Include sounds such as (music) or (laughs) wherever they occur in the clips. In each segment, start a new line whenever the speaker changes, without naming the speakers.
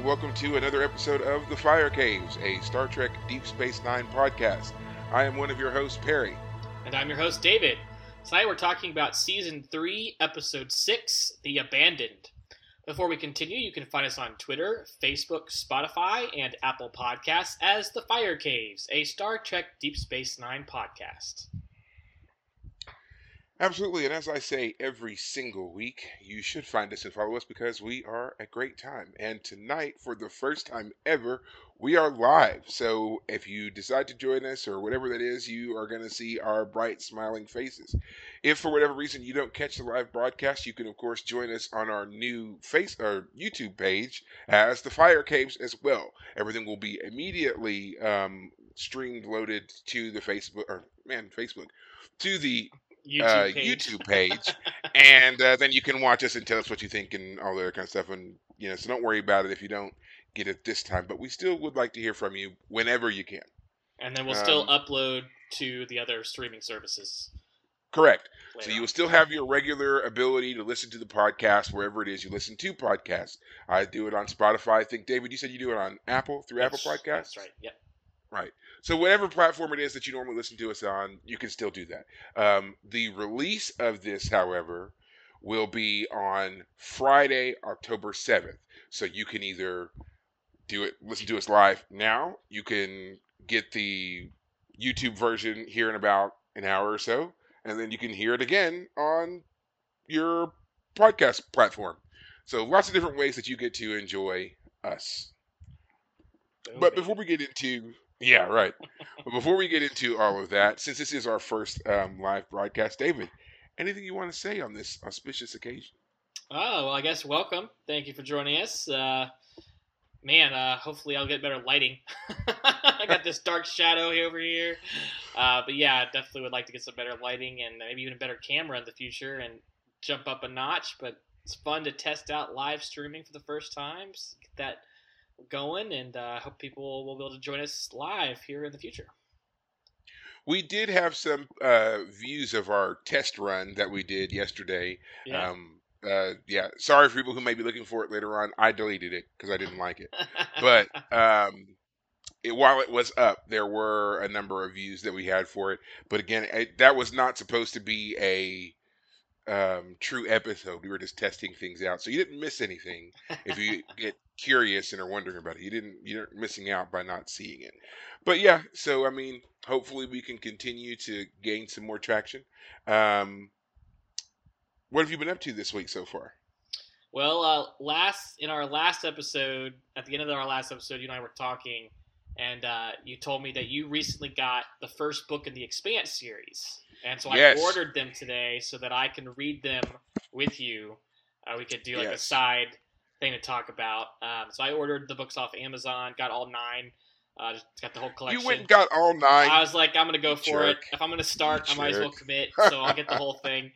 And welcome to another episode of The Fire Caves, a Star Trek Deep Space Nine podcast. I am one of your hosts, Perry.
And I'm your host, David. Tonight we're talking about Season 3, Episode 6, The Abandoned. Before we continue, you can find us on Twitter, Facebook, Spotify, and Apple Podcasts as The Fire Caves, a Star Trek Deep Space Nine podcast.
Absolutely, and as I say every single week, you should find us and follow us because we are a great time. And tonight, for the first time ever, we are live. So if you decide to join us or whatever that is, you are going to see our bright, smiling faces. If for whatever reason you don't catch the live broadcast, you can of course join us on our new face or YouTube page as the Fire Caves as well. Everything will be immediately um, streamed, loaded to the Facebook or man, Facebook to the
YouTube
uh,
page.
YouTube page, and uh, then you can watch us and tell us what you think and all the other kind of stuff. And you know, so don't worry about it if you don't get it this time. But we still would like to hear from you whenever you can.
And then we'll still
Um,
upload to the other streaming services.
Correct. So you will still have your regular ability to listen to the podcast wherever it is you listen to podcasts. I do it on Spotify. I think David, you said you do it on Apple through Apple
That's-
Podcasts.
That's right. Yep.
Right. So whatever platform it is that you normally listen to us on, you can still do that. Um, the release of this, however, will be on Friday, October seventh. So you can either do it, listen to us live now. You can get the YouTube version here in about an hour or so, and then you can hear it again on your podcast platform. So lots of different ways that you get to enjoy us.
Boom,
But before we get into yeah, right. but before we get into all of that, since this is our first um, live broadcast, David, anything you want to say on this auspicious occasion?
Oh, well, I guess welcome. Thank you for joining us. Uh, man, uh, hopefully I'll get better lighting. (laughs) I got this dark shadow over here. Uh, but yeah, definitely would like to get some better lighting and maybe even a better camera in the future and jump up a notch. But it's fun to test out live streaming for the first time, get that going, and uh, I hope people will be able to join us live here in the future.
We did have some uh, views of our test run that we did yesterday.
Yeah.
Um, uh, yeah, sorry for people who may be looking for it later on. I deleted it because I didn't like it. but (laughs) um, it, while it was up, there were a number of views that we had for it. But again, it, that was not supposed to be a um, true episode. We were just testing things out, so you didn't miss anything. If you (laughs) get curious and are wondering about it, you didn't. You're missing out by not seeing it. But yeah, so I mean, hopefully we can continue to gain some more traction. Um, what have you been up to this week so far?
Well, uh, last in our last episode, at the end of our last episode, you and I were talking, and uh, you told me that you recently got the first book in the Expanse series, and so
Yes.
I ordered them today so that I can read them with you. Uh, we could do like a side thing to talk about. Um, so I ordered the books off Amazon, got all nine, uh, just got the whole collection.
You went and got all nine.
I was like, I'm gonna go for it. If I'm gonna start, I might as well commit. (laughs) So I'll get the whole thing.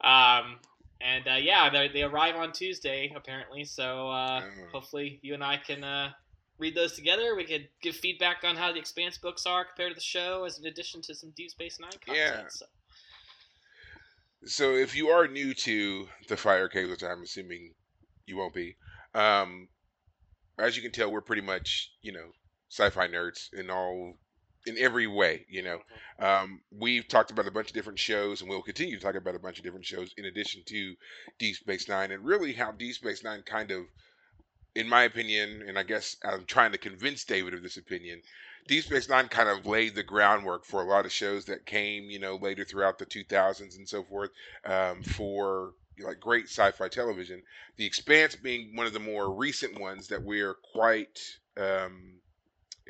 Um, and uh, yeah, they, they arrive on Tuesday apparently. So uh,
Oh.
hopefully you and I can uh, read those together. We could give feedback on how the Expanse books are compared to the show, as an addition to some Deep Space Nine content.
Yeah.
So,
So if you are new to the Fire Cave, which I'm assuming you won't be, um, as you can tell, we're pretty much you know sci-fi nerds in all in every way. You know, um, we've talked about a bunch of different shows, and we'll continue to talk about a bunch of different shows in addition to Deep Space Nine, and really how Deep Space Nine kind of, in my opinion, and I guess I'm trying to convince David of this opinion. Deep Space Nine kind of laid the groundwork for a lot of shows that came, you know, later throughout the 2000s and so forth, um, for like great sci-fi television. The Expanse being one of the more recent ones that we're quite um,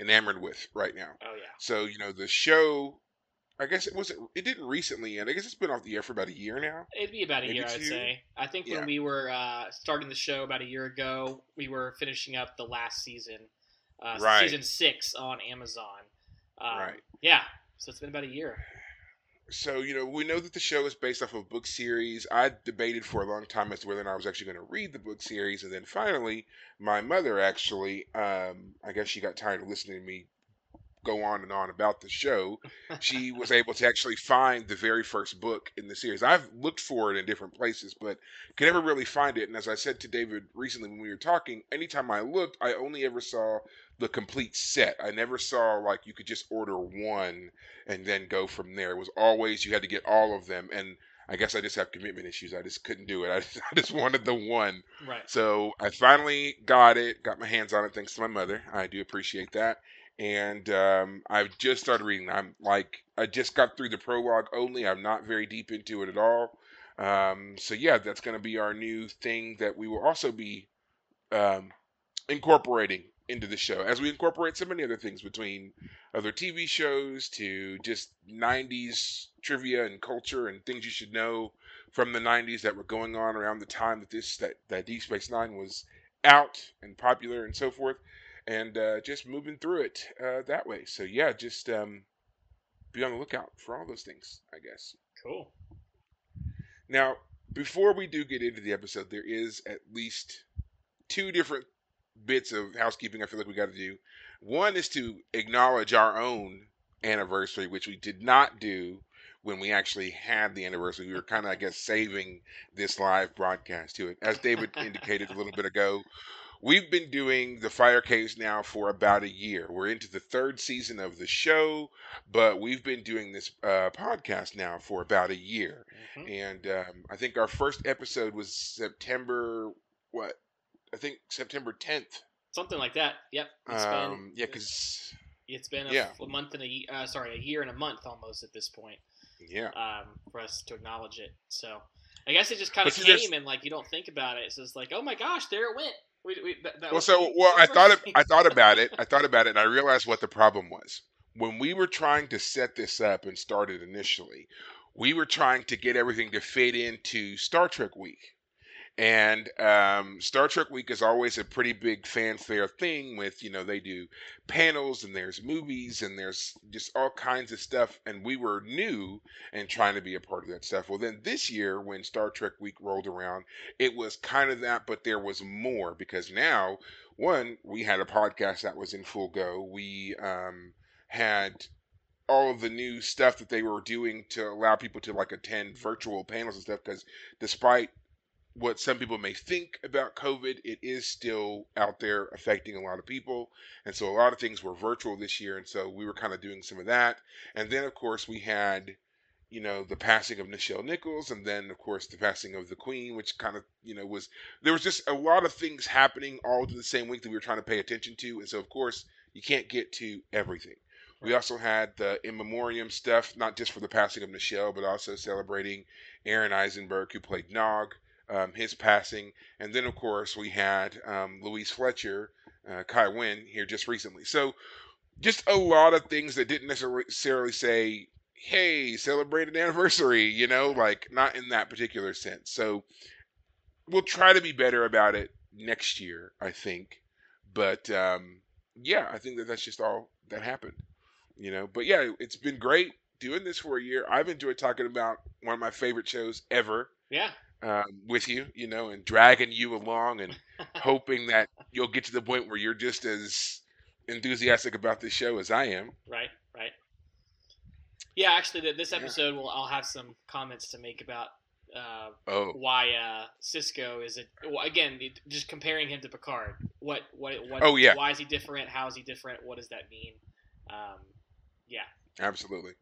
enamored with right now.
oh yeah.
So you know the show I guess it wasn't. It didn't recently end. I guess it's been off the air for about a year now.
It'd be about a
Maybe
year, I'd say. I think when
Yeah.
we were uh, starting the show about a year ago, we were finishing up the last season, uh,
Right.
season six on Amazon. Um,
Right.
Yeah. So it's been about a year.
So you know, we know that the show is based off of a book series. I debated for a long time as to whether or not I was actually going to read the book series, and then finally, my mother actually, um, I guess she got tired of listening to me go on and on about the show. She (laughs) was able to actually find the very first book in the series. I've looked for it in different places, but could never really find it. And as I said to David recently when we were talking, anytime I looked, I only ever saw the complete set. I never saw like you could just order one and then go from there. It was always you had to get all of them, and I guess I just have commitment issues. I just couldn't do it. I just, (laughs) I just wanted the one.
Right.
So I finally got it, got my hands on it thanks to my mother. I do appreciate that. And um, I've just started reading. I'm like, I just got through the prologue only. I'm not very deep into it at all. Um, so yeah, that's going to be our new thing that we will also be um, incorporating into the show as we incorporate so many other things between other TV shows to just 90s trivia and culture and things you should know from the 90s that were going on around the time that this that, that Deep Space Nine was out and popular and so forth and uh, just moving through it uh, that way so yeah just um, be on the lookout for all those things I guess
Cool.
now before we do get into the episode there is at least two different bits of housekeeping I feel like we got to do. One is to acknowledge our own anniversary, which we did not do when we actually had the anniversary. We were kind of, I guess, saving this live broadcast to it. As David (laughs) indicated a little bit ago, we've been doing the Fire Caves now for about a year. We're into the third season of the show, but we've been doing this uh, podcast now for about a year.
Mhm.
And um, I think our first episode was September, what? I think September 10th.
Something like that. Yep. It's
Um,
been
yeah, because
it's been a,
yeah.
a month and a uh, sorry a year and a month almost at this point
yeah,
um, for us to acknowledge it. So I guess it just kind of
there's-
came and like you don't think about it. It's just like oh my gosh, there it went. We, we, that, that
well,
was
so well, I thought of, I thought about it. (laughs) I thought about it, and I realized what the problem was when we were trying to set this up and start it initially. We were trying to get everything to fit into Star Trek Week. And um, Star Trek Week is always a pretty big fanfare thing with, you know, they do panels and there's movies and there's just all kinds of stuff. And we were new and trying to be a part of that stuff. Well, then this year, when Star Trek Week rolled around, it was kind of that, but there was more because now, one, we had a podcast that was in full go. We um, had all of the new stuff that they were doing to allow people to like attend virtual panels and stuff because despite what some people may think about COVID, it is still out there affecting a lot of people. And so a lot of things were virtual this year. And so we were kind of doing some of that. And then, of course, we had, you know, the passing of Nichelle Nichols. And then, of course, the passing of the Queen, which kind of, you know, was there was just a lot of things happening all in the same week that we were trying to pay attention to. And so, of course, you can't get to everything. We also had the in memoriam stuff, not just for the passing of Nichelle, but also celebrating Aron Eisenberg, who played Nog um, his passing, and then of course we had um, Louise Fletcher, uh, Kai Wynn here just recently. So just a lot of things that didn't necessarily say, "Hey, celebrate an anniversary," you know, like not in that particular sense. So we'll try to be better about it next year, I think. But um, yeah, I think that that's just all that happened, you know. But yeah, it's been great doing this for a year. I've enjoyed talking about one of my favorite shows ever
Yeah.
Um, with you, you know, and dragging you along and hoping that you'll get to the point where you're just as enthusiastic about this show as I am.
Right. Right. Yeah. Actually, th- this
Yeah.
episode will I'll have some comments to make about uh,
Oh,
why uh, Sisko is it again just comparing him to Picard. What what what?
Oh, yeah.
Why is he different? How is he different? What does that mean? Um, yeah.
absolutely.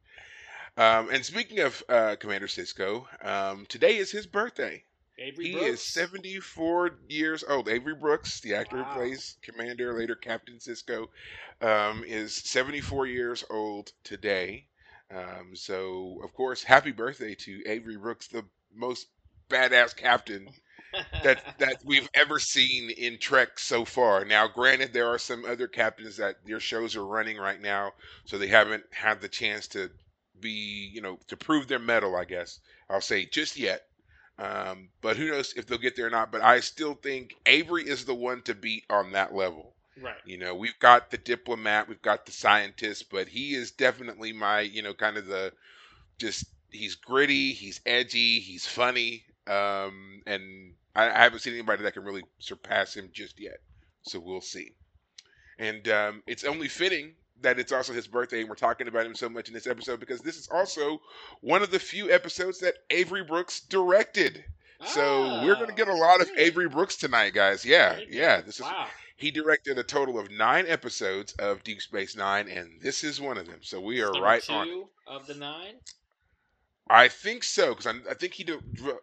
Um, and speaking of uh, Commander Sisko, um, today is his birthday.
Avery
He
Brooks.
is 74 years old. Avery Brooks, the actor
Wow.
who plays Commander, later Captain Sisko, um, is 74 years old today. Um, so, of course, happy birthday to Avery Brooks, the most badass captain that (laughs) that we've ever seen in Trek so far. Now, granted, there are some other captains that their shows are running right now, so they haven't had the chance to be, you know, to prove their mettle, I guess I'll say just yet. Um, but who knows if they'll get there or not. But I still think Avery is the one to beat on that level.
Right.
You know, we've got the diplomat, we've got the scientist, but he is definitely my, you know, kind of the just he's gritty, he's edgy, he's funny, um, and I, I haven't seen anybody that can really surpass him just yet. So we'll see. And um, it's only fitting that it's also his birthday, and we're talking about him so much in this episode because this is also one of the few episodes that Avery Brooks directed. So we're going to
Ah,
get a lot of? Avery Brooks tonight, guys. Yeah, yeah. This is
wow.
he directed a total of nine episodes of Deep Space Nine, and this is one of them. So we are right
two
on. it.
of the nine.
I think so because I think he di-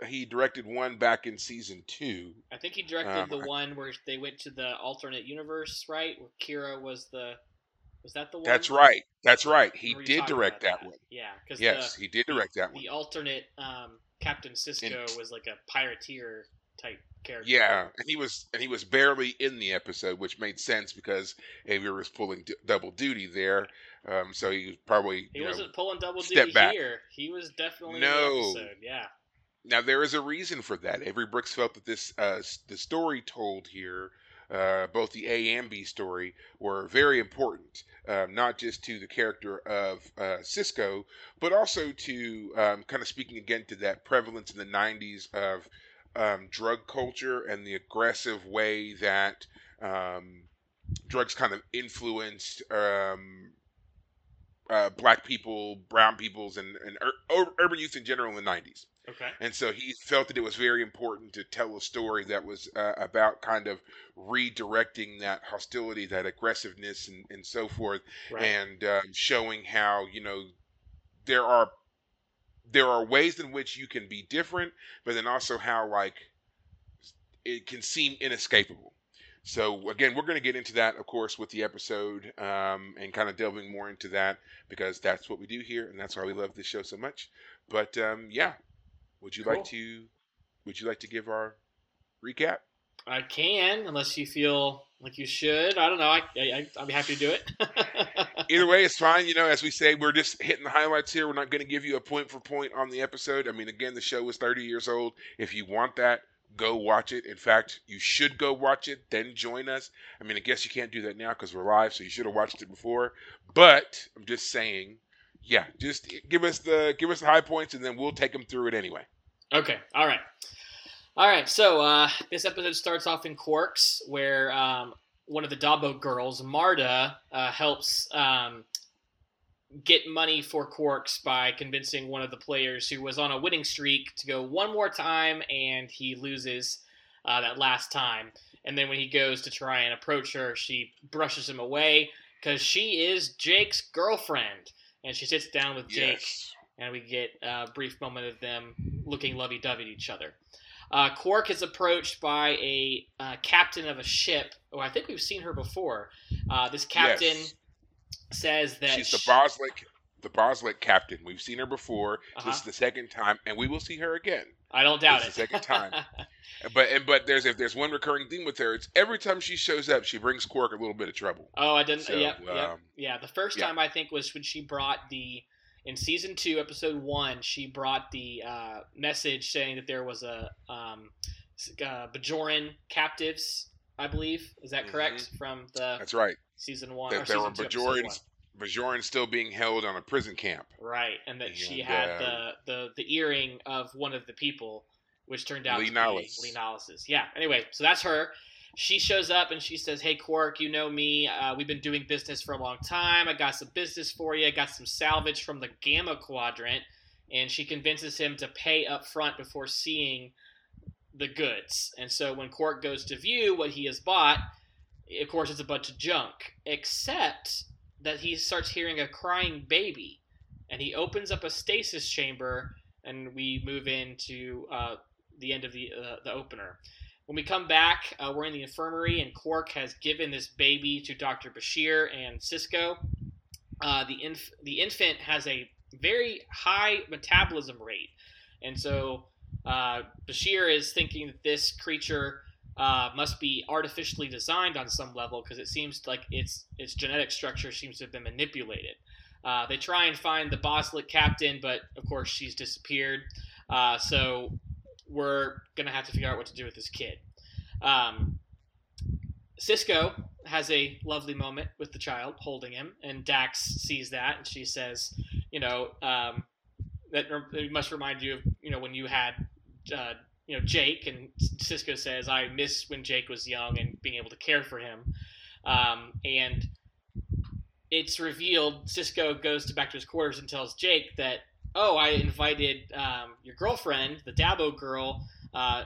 he directed one back in season two.
I think he directed
Um,
the one where they went to the alternate universe, right? Where Kira was the. Was that the one?
That's right. That's right. He did direct
about
that one.
Yeah, because
Yes,
the,
he did direct that one.
the alternate um, Captain Sisko was like a pirateer type character.
Yeah, and he was and he was barely in the episode, which made sense because Avery was pulling d- double duty there. Um, so he was probably
He wasn't pulling double duty
back.
here. He was definitely
No.
in the episode. Yeah.
Now there is a reason for that. Avery Brooks felt that this uh, the story told here, uh, both the A and B story, were very important, um, not just to the character of uh, Sisko, but also to um, kind of speaking again to that prevalence in the '90s of um, drug culture and the aggressive way that um, drugs kind of influenced. Um, uh, black people, brown peoples, and, and ur- ur- urban youth in general in the 90s.
Okay.
And so he felt that it was very important to tell a story that was uh, about kind of redirecting that hostility, that aggressiveness, and, and so forth,
Right.
and um, showing how you know there are there are ways in which you can be different, but then also how like it can seem inescapable. So again, we're going to get into that, of course, with the episode um, and kind of delving more into that because that's what we do here, and that's why we love this show so much. But um, yeah, would you
Cool.
like to would you like to give our recap?
I can, unless you feel like you should. I don't know. I, I I'd be happy to do it. (laughs)
Either way, it's fine. You know, as we say, we're just hitting the highlights here. We're not going to give you a point for point on the episode. I mean, again, the show is 30 years old. If you want that, go watch it. In fact, you should go watch it, then join us. I mean, I guess you can't do that now because we're live, so you should have watched it before. But I'm just saying, yeah, just give us the give us the high points, and then we'll take them through it anyway.
Okay. All right. All right. So uh, this episode starts off in Quarks, where um, one of the Dabo girls, Marta, uh, helps um, get money for Quarks by convincing one of the players who was on a winning streak to go one more time, and he loses uh, that last time. And then when he goes to try and approach her, she brushes him away because she is Jake's girlfriend, and she sits down with Jake
Yes.
and we get a brief moment of them looking lovey-dovey at each other. Uh, Quark is approached by a uh, captain of a ship. Oh, I think we've seen her before. Uh, this captain
Yes.
says that
She's the
sh-
Boslic, the Boslic captain. We've seen her before.
Uh-huh.
This is the second time, and we will see her again.
I don't doubt
It's
it.
the second time. (laughs) But and but there's if there's one recurring theme with her, it's every time she shows up, she brings Quark a little bit of trouble.
oh, I didn't.
So,
yep,
um,
yeah. The first
yeah.
time I think was when she brought the in season two, episode one. She brought the uh, message saying that there was a um, uh, Bajoran captives. I believe is that correct from the
Mm-hmm. That's right.
season one or
That there were. Bajorans, Bajorans still being held on a prison camp.
Right, and that she had
uh,
the, the the earring of one of the people, which turned out
Lee
to be Li Nalas's. Yeah. Anyway, so that's her. She shows up and she says, "Hey Quark, you know me. Uh, we've been doing business for a long time. I got some business for you. I got some salvage from the Gamma Quadrant." And she convinces him to pay up front before seeing the goods. And so when Quark goes to view what he has bought, of course it's a bunch of junk, except that he starts hearing a crying baby and he opens up a stasis chamber and we move into uh, the end of the uh, the opener when we come back uh, we're in the infirmary and Quark has given this baby to Dr. Bashir and Sisko uh, the inf- the infant has a very high metabolism rate and so uh, Bashir is thinking that this creature uh, must be artificially designed on some level because it seems like its its genetic structure seems to have been manipulated. Uh, they try and find the Boslic captain, but of course she's disappeared. Uh, so we're gonna have to figure out what to do with this kid. Um, Sisko has a lovely moment with the child holding him, and Dax sees that, and she says, "You know, um, that must remind you of you know when you had." Uh, you know Jake, and Sisko says, "I miss when Jake was young and being able to care for him." Um, and it's revealed Sisko goes to back to his quarters and tells Jake that, "Oh, I invited um, your girlfriend, the Dabo girl, uh,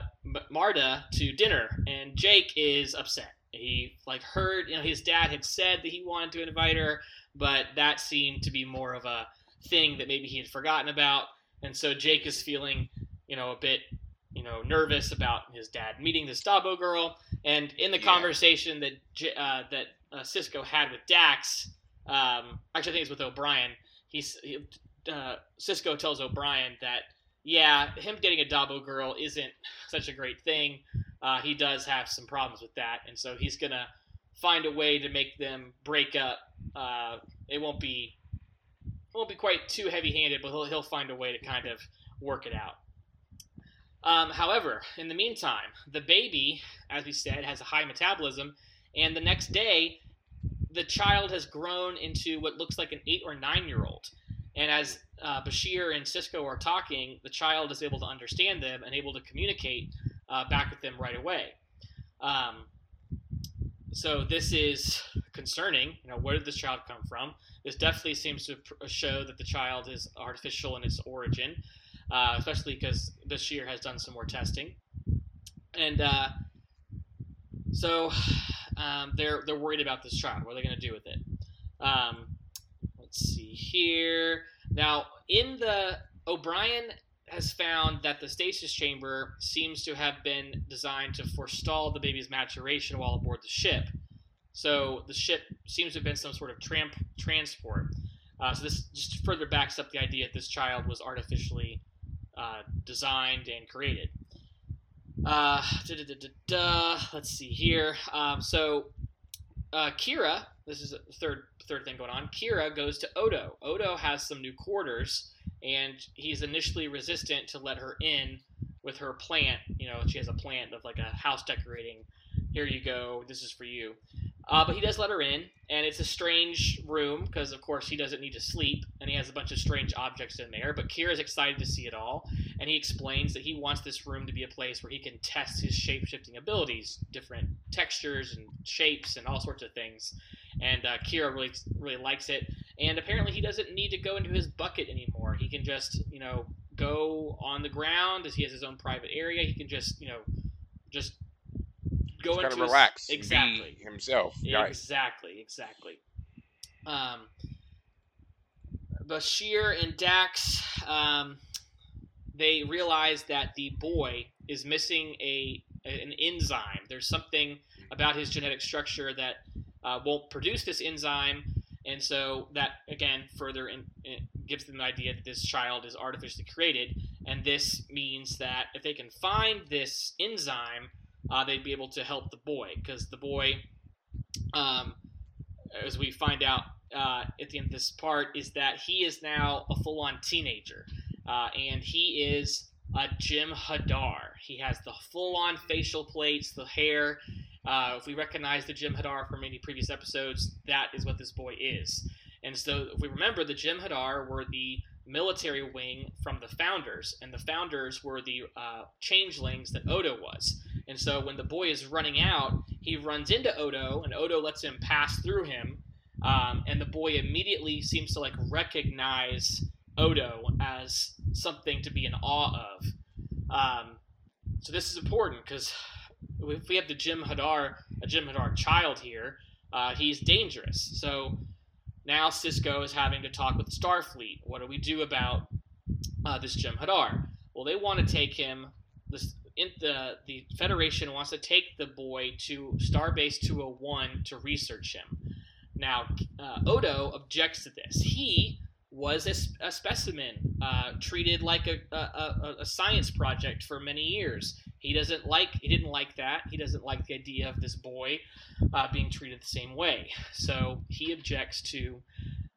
Marta, to dinner," and Jake is upset. He like heard, you know, his dad had said that he wanted to invite her, but that seemed to be more of a thing that maybe he had forgotten about, and so Jake is feeling, you know, a bit you know, nervous about his dad meeting this Dabo girl. And in the yeah. conversation that uh, that uh, Sisko had with Dax, um, actually I think it's with O'Brien. He's he, uh, Sisko tells O'Brien that yeah, him dating a Dabo girl isn't such a great thing. Uh, he does have some problems with that, and so he's gonna find a way to make them break up. Uh, it won't be it won't be quite too heavy-handed, but he'll he'll find a way to kind of work it out. Um, however, in the meantime, the baby, as we said, has a high metabolism, and the next day, the child has grown into what looks like an eight or nine year old. And as uh, Bashir and Sisko are talking, the child is able to understand them and able to communicate uh, back with them right away. Um, so this is concerning. You know, where did this child come from? This definitely seems to show that the child is artificial in its origin uh, especially because Bashir has done some more testing, and uh, so um, they're they're worried about this child. What are they going to do with it? Um, let's see here. Now, in the O'Brien has found that the stasis chamber seems to have been designed to forestall the baby's maturation while aboard the ship. So the ship seems to have been some sort of tramp transport. Uh, so this just further backs up the idea that this child was artificially uh, designed and created. Uh, da, da, da, let's see here. Um, so uh, Kira, this is a third third thing going on. Kira goes to Odo. Odo has some new quarters, and he's initially resistant to let her in with her plant. You know, she has a plant of like a house decorating. Here you go. This is for you. Uh, but he does let her in, and it's a strange room because, of course, he doesn't need to sleep, and he has a bunch of strange objects in there. But Kira's excited to see it all, and he explains that he wants this room to be a place where he can test his shape shifting abilities, different textures and shapes, and all sorts of things. And uh, Kira really, really likes it. And apparently, he doesn't need to go into his bucket anymore. He can just, you know, go on the ground as he has his own private area. He can just, you know, just
go into relax, exactly himself.
Exactly, exactly. Um, Bashir and Dax, um, they realize that the boy is missing a an enzyme. There's something about his genetic structure that uh, won't produce this enzyme, and so that again further in, in gives them the idea that this child is artificially created. And this means that if they can find this enzyme, uh, they'd be able to help the boy because the boy, um, as we find out uh, at the end of this part, is that he is now a full-on teenager, uh, and he is a Jem'Hadar. He has the full-on facial plates, the hair. Uh, if we recognize the Jem'Hadar from any previous episodes, that is what this boy is. And so, if we remember, the Jem'Hadar were the military wing from the founders, and the founders were the uh, changelings that Odo was. And so when the boy is running out, he runs into Odo, and Odo lets him pass through him. Um, and the boy immediately seems to like recognize Odo as something to be in awe of. Um, so this is important because if we have the Jem'Hadar, a Jem'Hadar child here, uh, he's dangerous. So now Sisko is having to talk with Starfleet. What do we do about uh, this Jem'Hadar? Well, they want to take him. This in the the Federation wants to take the boy to Starbase 201 to research him. Now, uh, Odo objects to this. He was a, a specimen uh, treated like a, a, a, science project for many years. He doesn't like he didn't like that. He doesn't like the idea of this boy uh, being treated the same way. So he objects to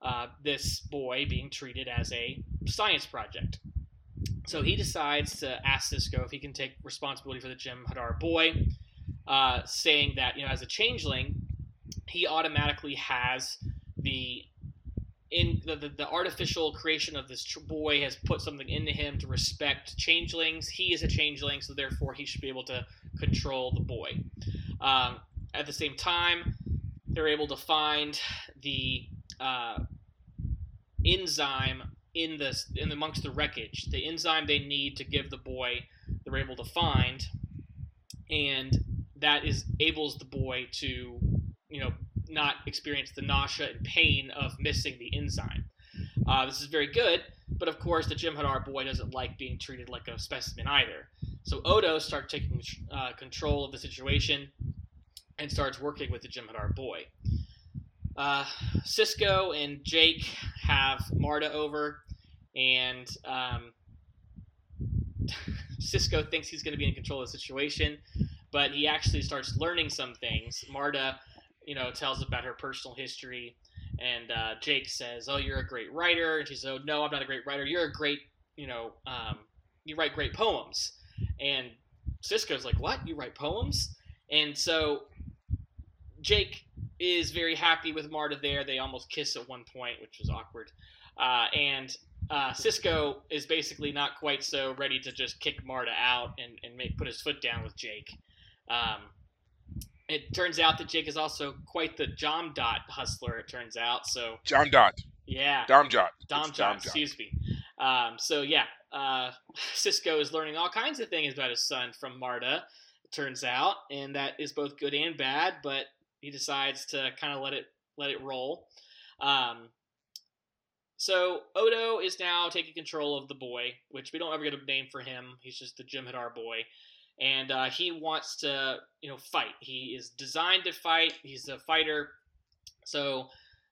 uh, this boy being treated as a science project. So he decides to ask Sisko if he can take responsibility for the Jem'Hadar boy, uh, saying that you know as a changeling, he automatically has the in the, the, the artificial creation of this boy has put something into him to respect changelings. He is a changeling, so therefore he should be able to control the boy. Um, at the same time, they're able to find the uh, enzyme in the in amongst the wreckage. The enzyme they need to give the boy, they're able to find, and that is enables the boy to, you know, not experience the nausea and pain of missing the enzyme. Uh, this is very good, but of course the Jem'Hadar boy doesn't like being treated like a specimen either. So Odo starts taking uh, control of the situation and starts working with the Jem'Hadar boy. Uh, Sisko and Jake have Marta over, and um, (laughs) Sisko thinks he's going to be in control of the situation, but he actually starts learning some things. Marta, you know, tells about her personal history, and uh, Jake says, "Oh, you're a great writer," and she says, "Oh, no, I'm not a great writer. You're a great, you know, um, you write great poems." And Sisko's like, "What? You write poems?" And so Jake is very happy with Marta there. They almost kiss at one point, which was awkward. Uh, and uh, Sisko is basically not quite so ready to just kick Marta out and, and make, put his foot down with Jake. Um, it turns out that Jake is also quite the Jom Dot hustler, it turns out. So
John Dot.
Yeah.
Dom Jot.
Dom Jot, excuse me. Um, so yeah, uh, (laughs) Sisko is learning all kinds of things about his son from Marta. It turns out, and that is both good and bad. But he decides to kind of let it let it roll. Um, so Odo is now taking control of the boy, which we don't ever get a name for him. He's just the Jem'Hadar boy, and uh, he wants to you know fight. He is designed to fight. He's a fighter. So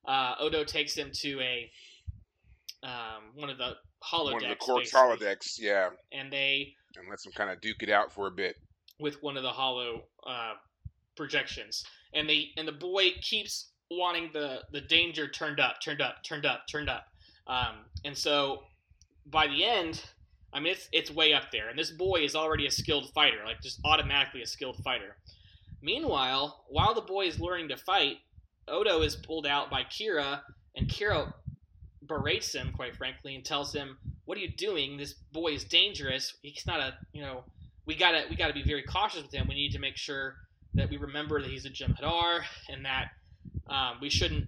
uh, Odo takes him to a um, one of the holodecks,
One of the
basically.
holodecks, yeah,
and they
and lets him kind of duke it out for a bit.
with one of the hollow uh, projections, and they and the boy keeps wanting the the danger turned up, turned up, turned up, turned up, um, and so by the end, I mean it's it's way up there, and this boy is already a skilled fighter, like just automatically a skilled fighter. Meanwhile, while the boy is learning to fight, Odo is pulled out by Kira, and Kira berates him, quite frankly, and tells him, "What are you doing? This boy is dangerous. He's not a, you know, we gotta we gotta be very cautious with him. We need to make sure that we remember that he's a Jem'Hadar and that um, we shouldn't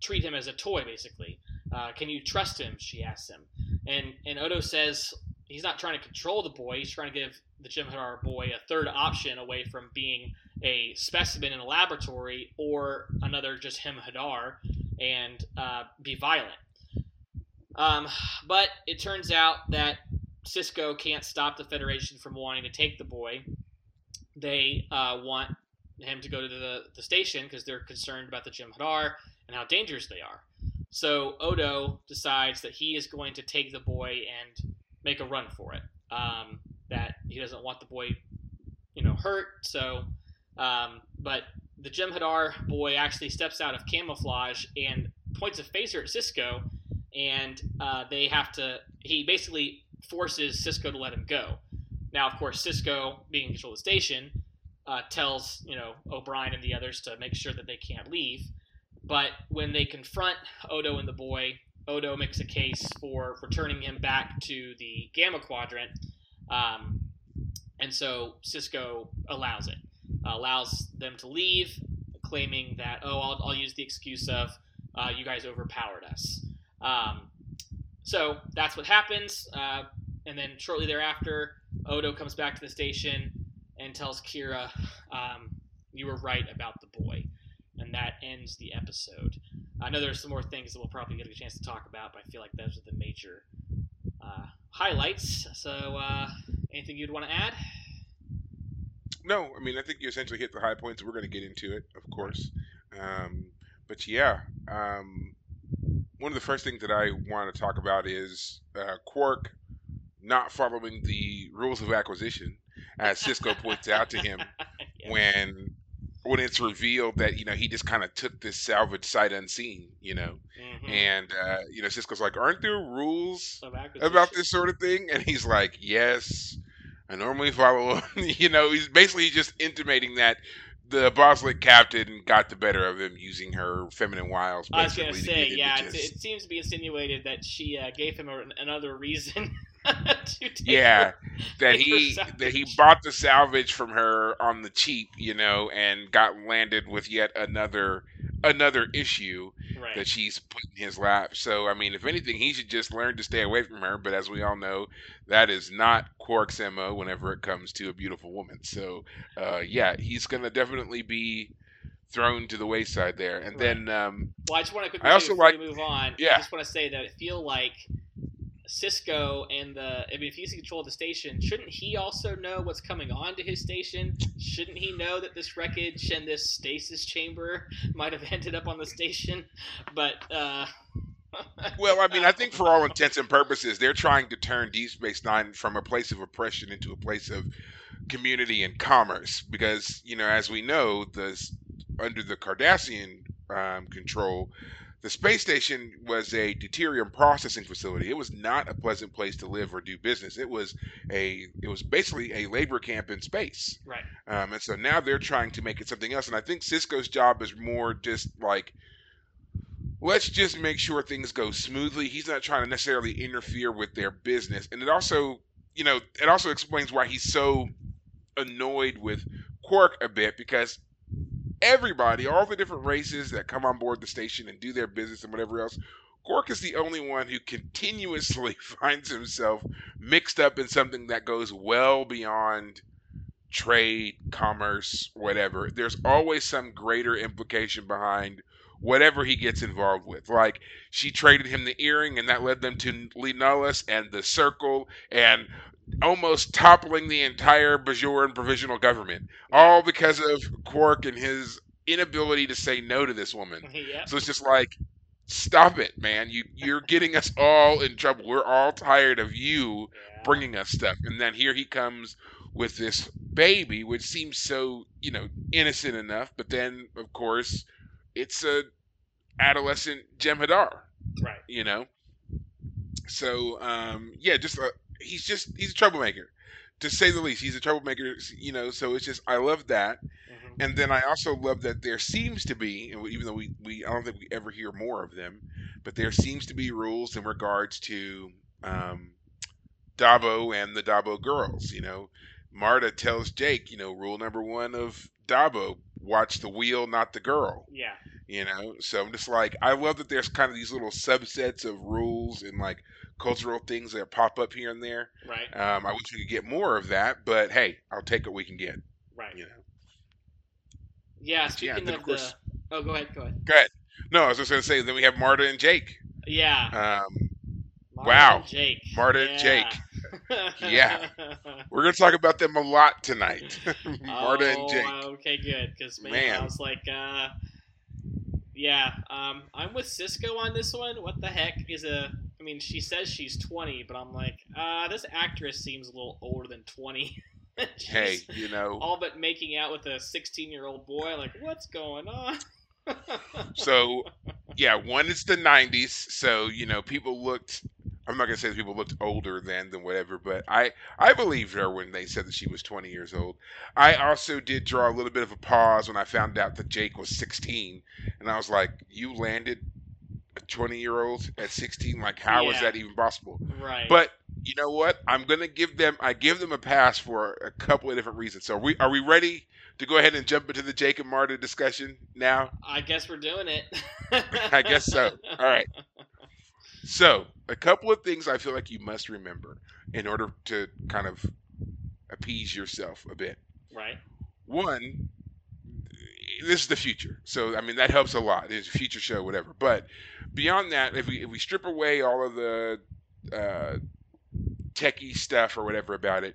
treat him as a toy. Basically, uh, can you trust him? She asks him, and and Odo says he's not trying to control the boy. He's trying to give the Jem'Hadar boy a third option away from being a specimen in a laboratory or another just Jem'Hadar and uh, be violent. Um, but it turns out that Sisko can't stop the Federation from wanting to take the boy. They uh, want him to go to the, the station because they're concerned about the Jem'Hadar and how dangerous they are. So Odo decides that he is going to take the boy and make a run for it. Um, that he doesn't want the boy, you know, hurt. So, um, but the Jem'Hadar boy actually steps out of camouflage and points a phaser at Sisko, and uh, they have to. He basically forces Sisko to let him go. Now, of course, Sisko, being in control of the station, uh, tells you know O'Brien and the others to make sure that they can't leave. But when they confront Odo and the boy, Odo makes a case for returning him back to the Gamma Quadrant, um, and so Sisko allows it, allows them to leave, claiming that oh I'll, I'll use the excuse of uh, you guys overpowered us. Um, so that's what happens, uh, and then shortly thereafter, Odo comes back to the station and tells Kira, um, "You were right about the boy," and that ends the episode. I know there's some more things that we'll probably get a chance to talk about, but I feel like those are the major uh, highlights. So, uh, anything you'd want to add?
No, I mean I think you essentially hit the high points. We're going to get into it, of course. Um, but yeah, um, one of the first things that I want to talk about is uh, Quark not following the rules of acquisition, as Sisko points out to him (laughs)
Yeah.
when when it's revealed that you know he just kind of took this salvage sight unseen, you know,
Mhm.
and uh, you know Sisko's like, "Aren't there rules about this sort of thing?" And he's like, "Yes, I normally follow." (laughs) you know, he's basically just intimating that the Boslic captain got the better of him using her feminine wiles.
I was gonna say, yeah, it, it seems to be insinuated that she uh, gave him a, another reason (laughs) (laughs)
yeah that he that he bought the salvage from her on the cheap you know and got landed with yet another another issue
right.
that she's put in his lap so i mean if anything he should just learn to stay away from her but as we all know that is not quark's mo whenever it comes to a beautiful woman so uh yeah he's gonna definitely be thrown to the wayside there and then um
Well, I just want to quickly
I also like-
move on.
yeah.
I just want to say that I feel like Sisko and the I mean, if he's in control of the station, shouldn't he also know what's coming on to his station? Shouldn't he know that this wreckage and this stasis chamber (laughs) might have ended up on the station? But uh, (laughs)
Well, I mean, I think for all intents and purposes, they're trying to turn Deep Space Nine from a place of oppression into a place of community and commerce. Because, you know, as we know, the under the Cardassian um, control, the space station was a deuterium processing facility. It was not a pleasant place to live or do business. It was a it was basically a labor camp in space.
right,
Um, and so now they're trying to make it something else. And I think Sisko's job is more just like, let's just make sure things go smoothly. He's not trying to necessarily interfere with their business. And it also, you know, it also explains why he's so annoyed with Quark a bit because everybody, all the different races that come on board the station and do their business and whatever else, Quark is the only one who continuously (laughs) finds himself mixed up in something that goes well beyond trade, commerce, whatever. There's always some greater implication behind whatever he gets involved with. Like she traded him the earring, and that led them to Li Nalas and the Circle, and almost toppling the entire Bajoran provisional government, all because of Quark and his inability to say no to this woman. (laughs)
yep.
So it's just like, stop it, man! You you're getting us all in trouble. We're all tired of you
Yeah.
bringing us stuff. And then here he comes with this baby, which seems so, you know, innocent enough. But then, of course, it's a adolescent Jem'Hadar,
right.
you know. So, um, yeah, just a, he's just he's a troublemaker, to say the least. He's a troublemaker, you know. So it's just I love that.
Mhm.
And then I also love that there seems to be, even though we, we I don't think we ever hear more of them, but there seems to be rules in regards to um, Dabo and the Dabo girls. You know, Marta tells Jake, you know, rule number one of Dabo: watch the wheel, not the girl.
Yeah.
You know, so I'm just like, I love that there's kind of these little subsets of rules and like cultural things that pop up here and there.
Right.
Um, I wish we could get more of that, but hey, I'll take what we can get.
Right.
You know.
Yeah. Speaking
then,
of,
of course-
the. Oh, go ahead. Go ahead.
Go ahead. No, I was just gonna say. Then we have Marta and Jake.
Yeah.
Um,
Marta
wow.
and Jake.
Marta and Jake. (laughs) Yeah. we're gonna talk about them a lot tonight. (laughs) Marta and
Oh,
Jake.
Okay, good. Because man,
Man.
I was like, uh, yeah, um, I'm with Sisko on this one. What the heck is a? I mean, she says she's 20, but I'm like, uh, this actress seems a little older than 20. (laughs)
Hey, you know.
all but making out with a 16 year old boy. Like, what's going on? (laughs)
So, yeah, one is the '90s, so you know people looked. I'm not gonna say that people looked older then than whatever, but I I believed her when they said that she was 20 years old. I also did draw a little bit of a pause when I found out that Jake was 16, and I was like, "You landed 20 year old at 16? Like, how is
Yeah.
that even possible?"
right.
But you know what? I'm gonna give them. I give them a pass for a couple of different reasons. So are we are we ready to go ahead and jump into the Jake and Marta discussion now?
I guess we're doing it. (laughs)
I guess so. All right. (laughs) So a couple of things I feel like you must remember in order to kind of appease yourself a bit.
Right.
One, this is the future, so I mean that helps a lot. It's a future show, whatever. But beyond that, if we if we strip away all of the uh, techie stuff or whatever about it,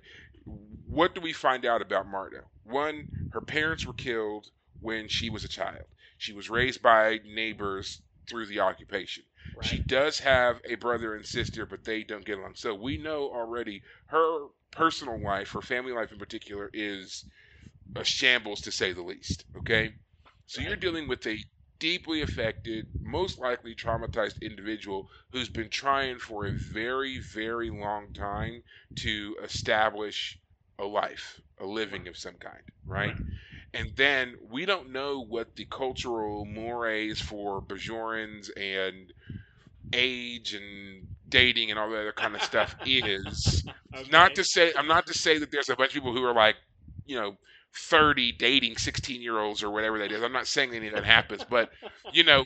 what do we find out about Marta? One, her parents were killed when she was a child. She was raised by neighbors through the occupation. She does have a brother and sister, but they don't get along. So we know already her personal life, her family life in particular, is a shambles to say the least. Okay, so you're dealing with a deeply affected, most likely traumatized individual who's been trying for a very, very long time to establish a life, a living of some kind, right? And then we don't know what the cultural mores for Bajorans and age and dating and all that other kind of stuff (laughs) is. Not to say I'm not to say that there's a bunch of people who are like, you know, 30 dating 16 year olds or whatever that is. I'm not saying any of that happens, but you know,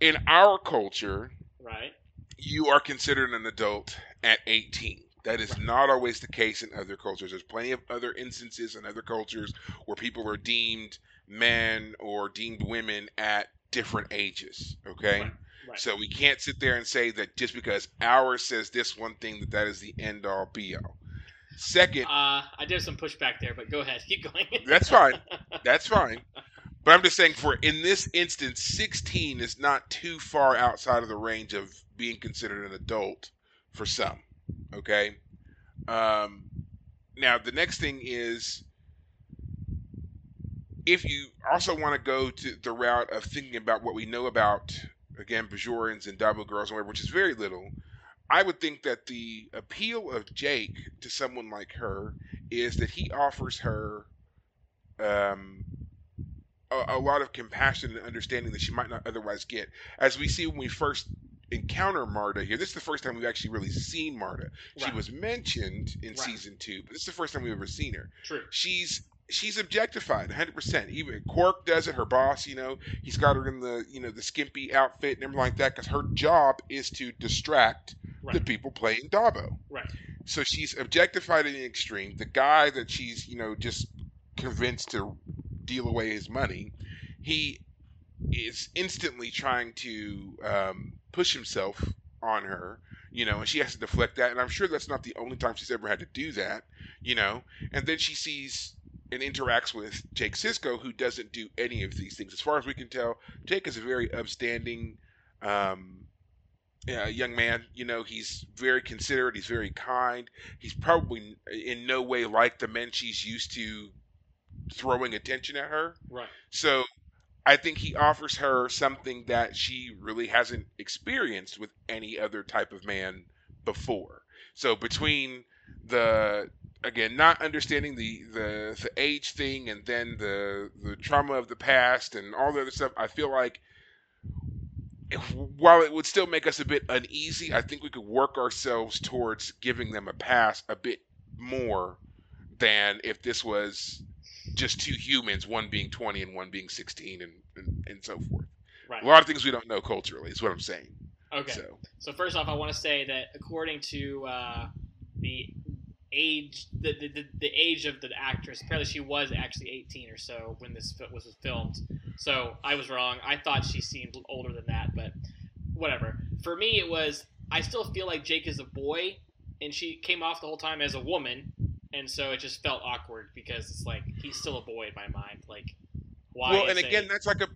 in our culture,
right.
you are considered an adult at 18. That is
Right.
not always the case in other cultures. There's plenty of other instances in other cultures where people are deemed men or deemed women at different ages. Okay.
Right. Right.
So we can't sit there and say that just because ours says this one thing that that is the end all be all. Second,
Uh, I did have some pushback there, but go ahead. (laughs) Keep going.
That's fine. that's (laughs) fine. But I'm just saying for in this instance, 16 is not too far outside of the range of being considered an adult for some. Okay. Um, now the next thing is if you also want to go to the route of thinking about what we know about again Bajorans and Dabo girls and whatever, which is very little, I would think that the appeal of Jake to someone like her is that he offers her um, a, a lot of compassion and understanding that she might not otherwise get. As we see when we first encounter Mardah here, this is the first time we've actually really seen Mardah. She was mentioned in
Right.
season two, but this is the first time we've ever seen her.
True.
She's she's objectified 100% even quark does it her boss you know he's got her in the you know the skimpy outfit and everything like that because her job is to distract the people playing dabo
Right.
so she's objectified in the extreme. The guy that she's, you know, just convinced to deal away his money, he is instantly trying to um, push himself on her, you know, and she has to deflect that. And I'm sure that's not the only time she's ever had to do that, you know. And then she sees and interacts with Jake Sisko, who doesn't do any of these things. As far as we can tell, Jake is a very upstanding um, uh, young man. You know, he's very considerate. He's very kind. He's probably in no way like the men she's used to throwing attention at her.
Right.
So I think he offers her something that she really hasn't experienced with any other type of man before. So between the again not understanding the the the age thing and then the the trauma of the past and all the other stuff, I feel like while it would still make us a bit uneasy, I think we could work ourselves towards giving them a pass a bit more than if this was just two humans, one being 20 and one being 16, and, and, and so forth.
Right.
A lot of things we don't know culturally is what I'm saying.
Okay.
So,
So first off, I want to say that according to uh, the age, the, the, the, the age of the actress, apparently she was actually 18 or so when this was filmed. So I was wrong. I thought she seemed older than that, but whatever. For me, it was. I still feel like Jake is a boy, and she came off the whole time as a woman, and so it just felt awkward because it's like he's still a boy in my mind. Like, why?
well, and again,
a-
that's like a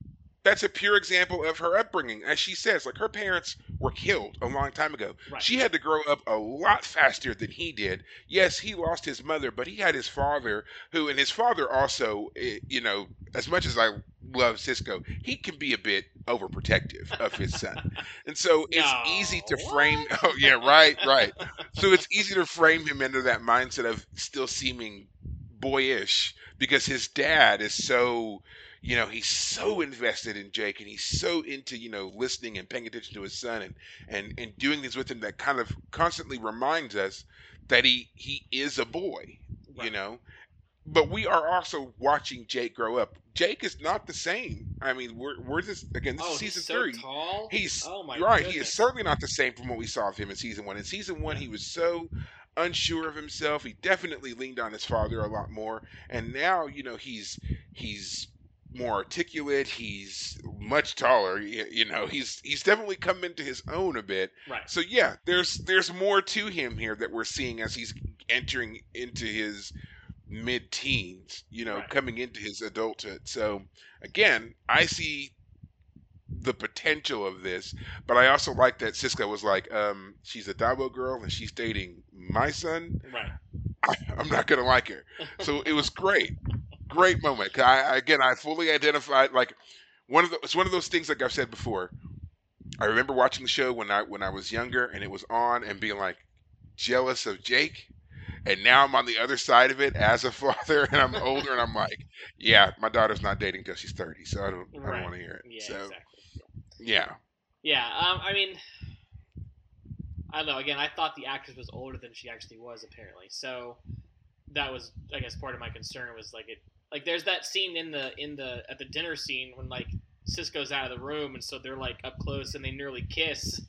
that's a pure example of her upbringing. As she says, like her parents were killed a long time ago.
Right.
She had to grow up a lot faster than he did. Yes, he lost his mother, but he had his father, who, and his father also, eh, you know, as much as I love Sisko, he can be a bit overprotective of his son. (laughs) And so it's
No,
easy to frame.
what? (laughs)
Oh, yeah, right, right. So it's easy to frame him into that mindset of still seeming boyish because his dad is so you know he's so invested in Jake and he's so into you know listening and paying attention to his son and and and doing things with him that kind of constantly reminds us that he he is a boy you know but we are also watching Jake grow up Jake is not the same I mean we're we're this again this
oh,
is season
so
three
tall.
He's
oh my
right. He is certainly not the same from what we saw of him in season one. In season one, he was so unsure of himself. He definitely leaned on his father a lot more, and now you know he's he's more articulate. He's much taller. You, you know, he's he's definitely come into his own a bit.
Right.
So yeah, there's there's more to him here that we're seeing as he's entering into his mid-teens. You know,
Right.
coming into his adulthood. So again, I see the potential of this, but I also like that Sisko was like, um, she's a Dabo girl and she's dating my son.
Right.
I, (laughs) I'm not gonna like her. So it was great. Great moment. I again, I fully identified like one of the, it's one of those things like I've said before. I remember watching the show when I when I was younger and it was on and being like jealous of Jake. And now I'm on the other side of it as a (laughs) father and I'm older and I'm like, yeah, my daughter's not dating till she's 30, so I don't I don't want to hear it.
Yeah,
so
exactly.
yeah.
Yeah, um, I mean, I don't know. Again, I thought the actress was older than she actually was, apparently. So that was, I guess, part of my concern was like it, like there's that scene in the in the at the dinner scene when like Sisko's out of the room, and so they're like up close and they nearly kiss.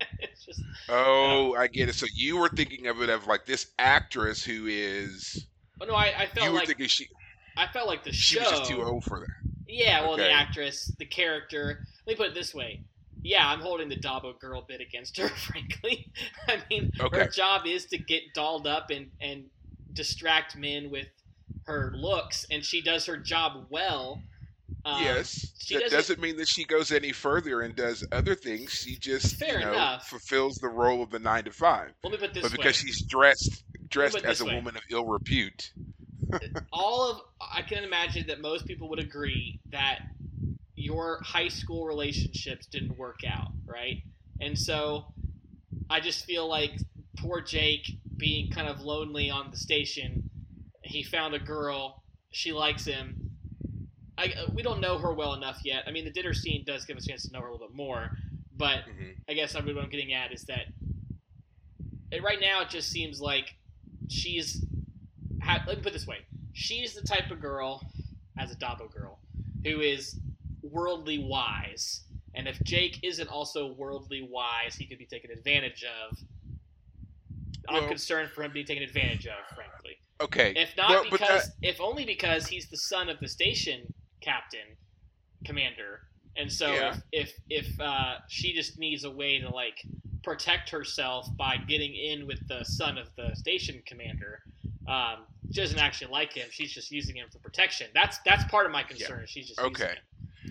(laughs) it's just
Oh, I get it. So you were thinking of it of like this actress who is
oh no, I, I
you
felt
were
like
thinking she
I felt like the
she
show.
was just too old for that.
Yeah, well, the actress, the character. Let me put it this way. Yeah, I'm holding the Dabo girl bit against her, (laughs) frankly. I mean,
Okay.
her job is to get dolled up and, and distract men with her looks, and she does her job well. Um,
yes,
she
that
doesn't-
doesn't mean that she goes any further and does other things. She just
Fair
you know
enough.
fulfills the role of the nine to five.
Let me put this
But
way.
because she's dressed dressed as a
way.
woman of ill repute, (laughs)
all of I can imagine that most people would agree that your high school relationships didn't work out, right? And so I just feel like poor Jake being kind of lonely on the station, he found a girl, she likes him. I, we don't know her well enough yet. I mean, the dinner scene does give us a chance to know her a little bit more, but
Mhm.
I guess what I'm getting at is that it, right now it just seems like she's. Ha, let me put it this way: she's the type of girl, as a Dabo girl, who is worldly wise, and if Jake isn't also worldly wise, he could be taken advantage of. I'm concerned for him being taken advantage of, frankly.
Okay.
If not
Well,
because,
that-
if only because he's the son of the station captain, commander, and so
Yeah.
if if if uh, she just needs a way to like protect herself by getting in with the son of the station commander, um, she doesn't actually like him. She's just using him for protection. That's that's part of my concern. She's just using
Okay.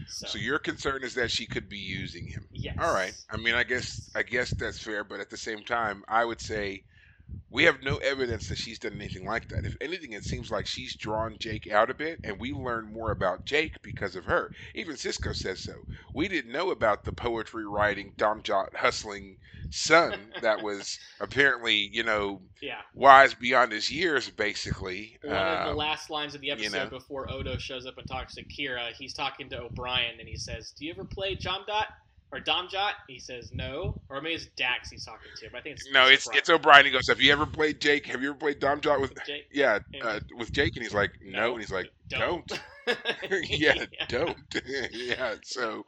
So,
so your concern is that she could be using him.
yes.
All right. I mean, I guess I guess that's fair, but at the same time, I would say we have no evidence that she's done anything like that. If anything, it seems like she's drawn Jake out a bit, and we learn more about Jake because of her. Even Sisko says so. We didn't know about the poetry writing, Domjot hustling son that was (laughs) apparently, you know,
Yeah.
wise beyond his years, basically.
One of the
Um,
last lines of the
you
episode
know.
before Odo shows up and talks to Kira, he's talking to O'Brien and he says, "Do you ever play Jomdot or Domjot?" He says, "No," or maybe it's Dax he's talking to, but I think it's
no, it's
O'Brien.
it's O'Brien. He goes, "Have you ever played Jake? Have you ever played Domjot with?"
Jake.
Yeah, uh, with Jake, and he's like, "No," and he's like, "Don't." (laughs) (laughs) yeah, don't. (laughs) yeah. So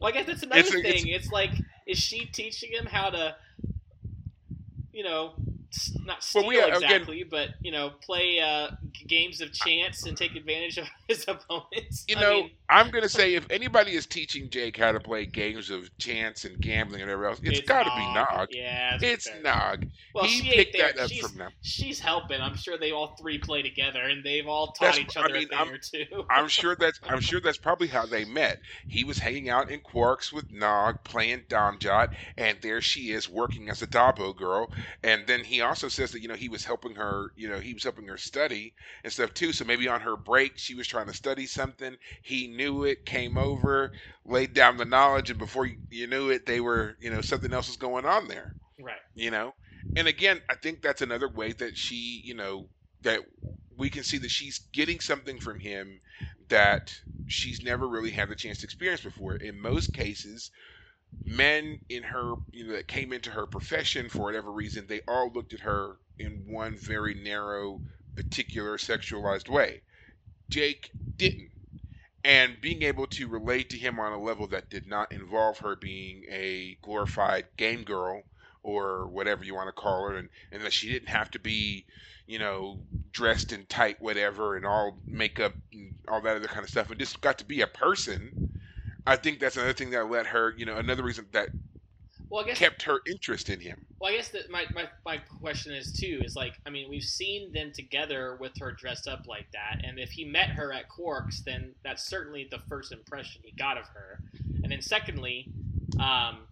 Well, I guess that's another
It's
thing. It's, like, is she teaching him how to, you know, not steal
Well, we- again-
exactly, but you know, play uh, games of chance and take advantage of (laughs) his opponents?
you
I
know,
mean,
I'm gonna say if anybody is teaching Jake how to play games of chance and gambling and whatever else, it's got to be Nog.
Yeah,
It's
fair.
Nog.
Well,
he
she
picked that up
she's,
from them.
she's helping. I'm sure they all three play together, and they've all taught
That's-
each
I
other
mean,
a thing
I'm-
or two.
I'm sure that's I'm sure that's probably how they met. He was hanging out in Quarks with Nog, playing Domjot, and there she is working as a Dabo girl. And then he also says that you know he was helping her, you know, he was helping her study and stuff too. So maybe on her break she was trying to study something. He knew it, came over, laid down the knowledge, and before you, knew it, they were, you know, something else was going on there
right.
you know and again i think that's another way that she you know that we can see that she's getting something from him that she's never really had the chance to experience before in most cases men in her you know that came into her profession for whatever reason they all looked at her in one very narrow particular sexualized way jake didn't and being able to relate to him on a level that did not involve her being a glorified game girl or whatever you want to call her, and, and that she didn't have to be, you know, dressed in tight whatever and all makeup and all that other kind of stuff, and just got to be a person. I think that's another thing that let her, you know, another reason that
Well, I guess
kept her interest in him.
Well, I guess that my, my, my question is too is like I mean we've seen them together with her dressed up like that, and if he met her at Quarks, then that's certainly the first impression he got of her. And then secondly, um,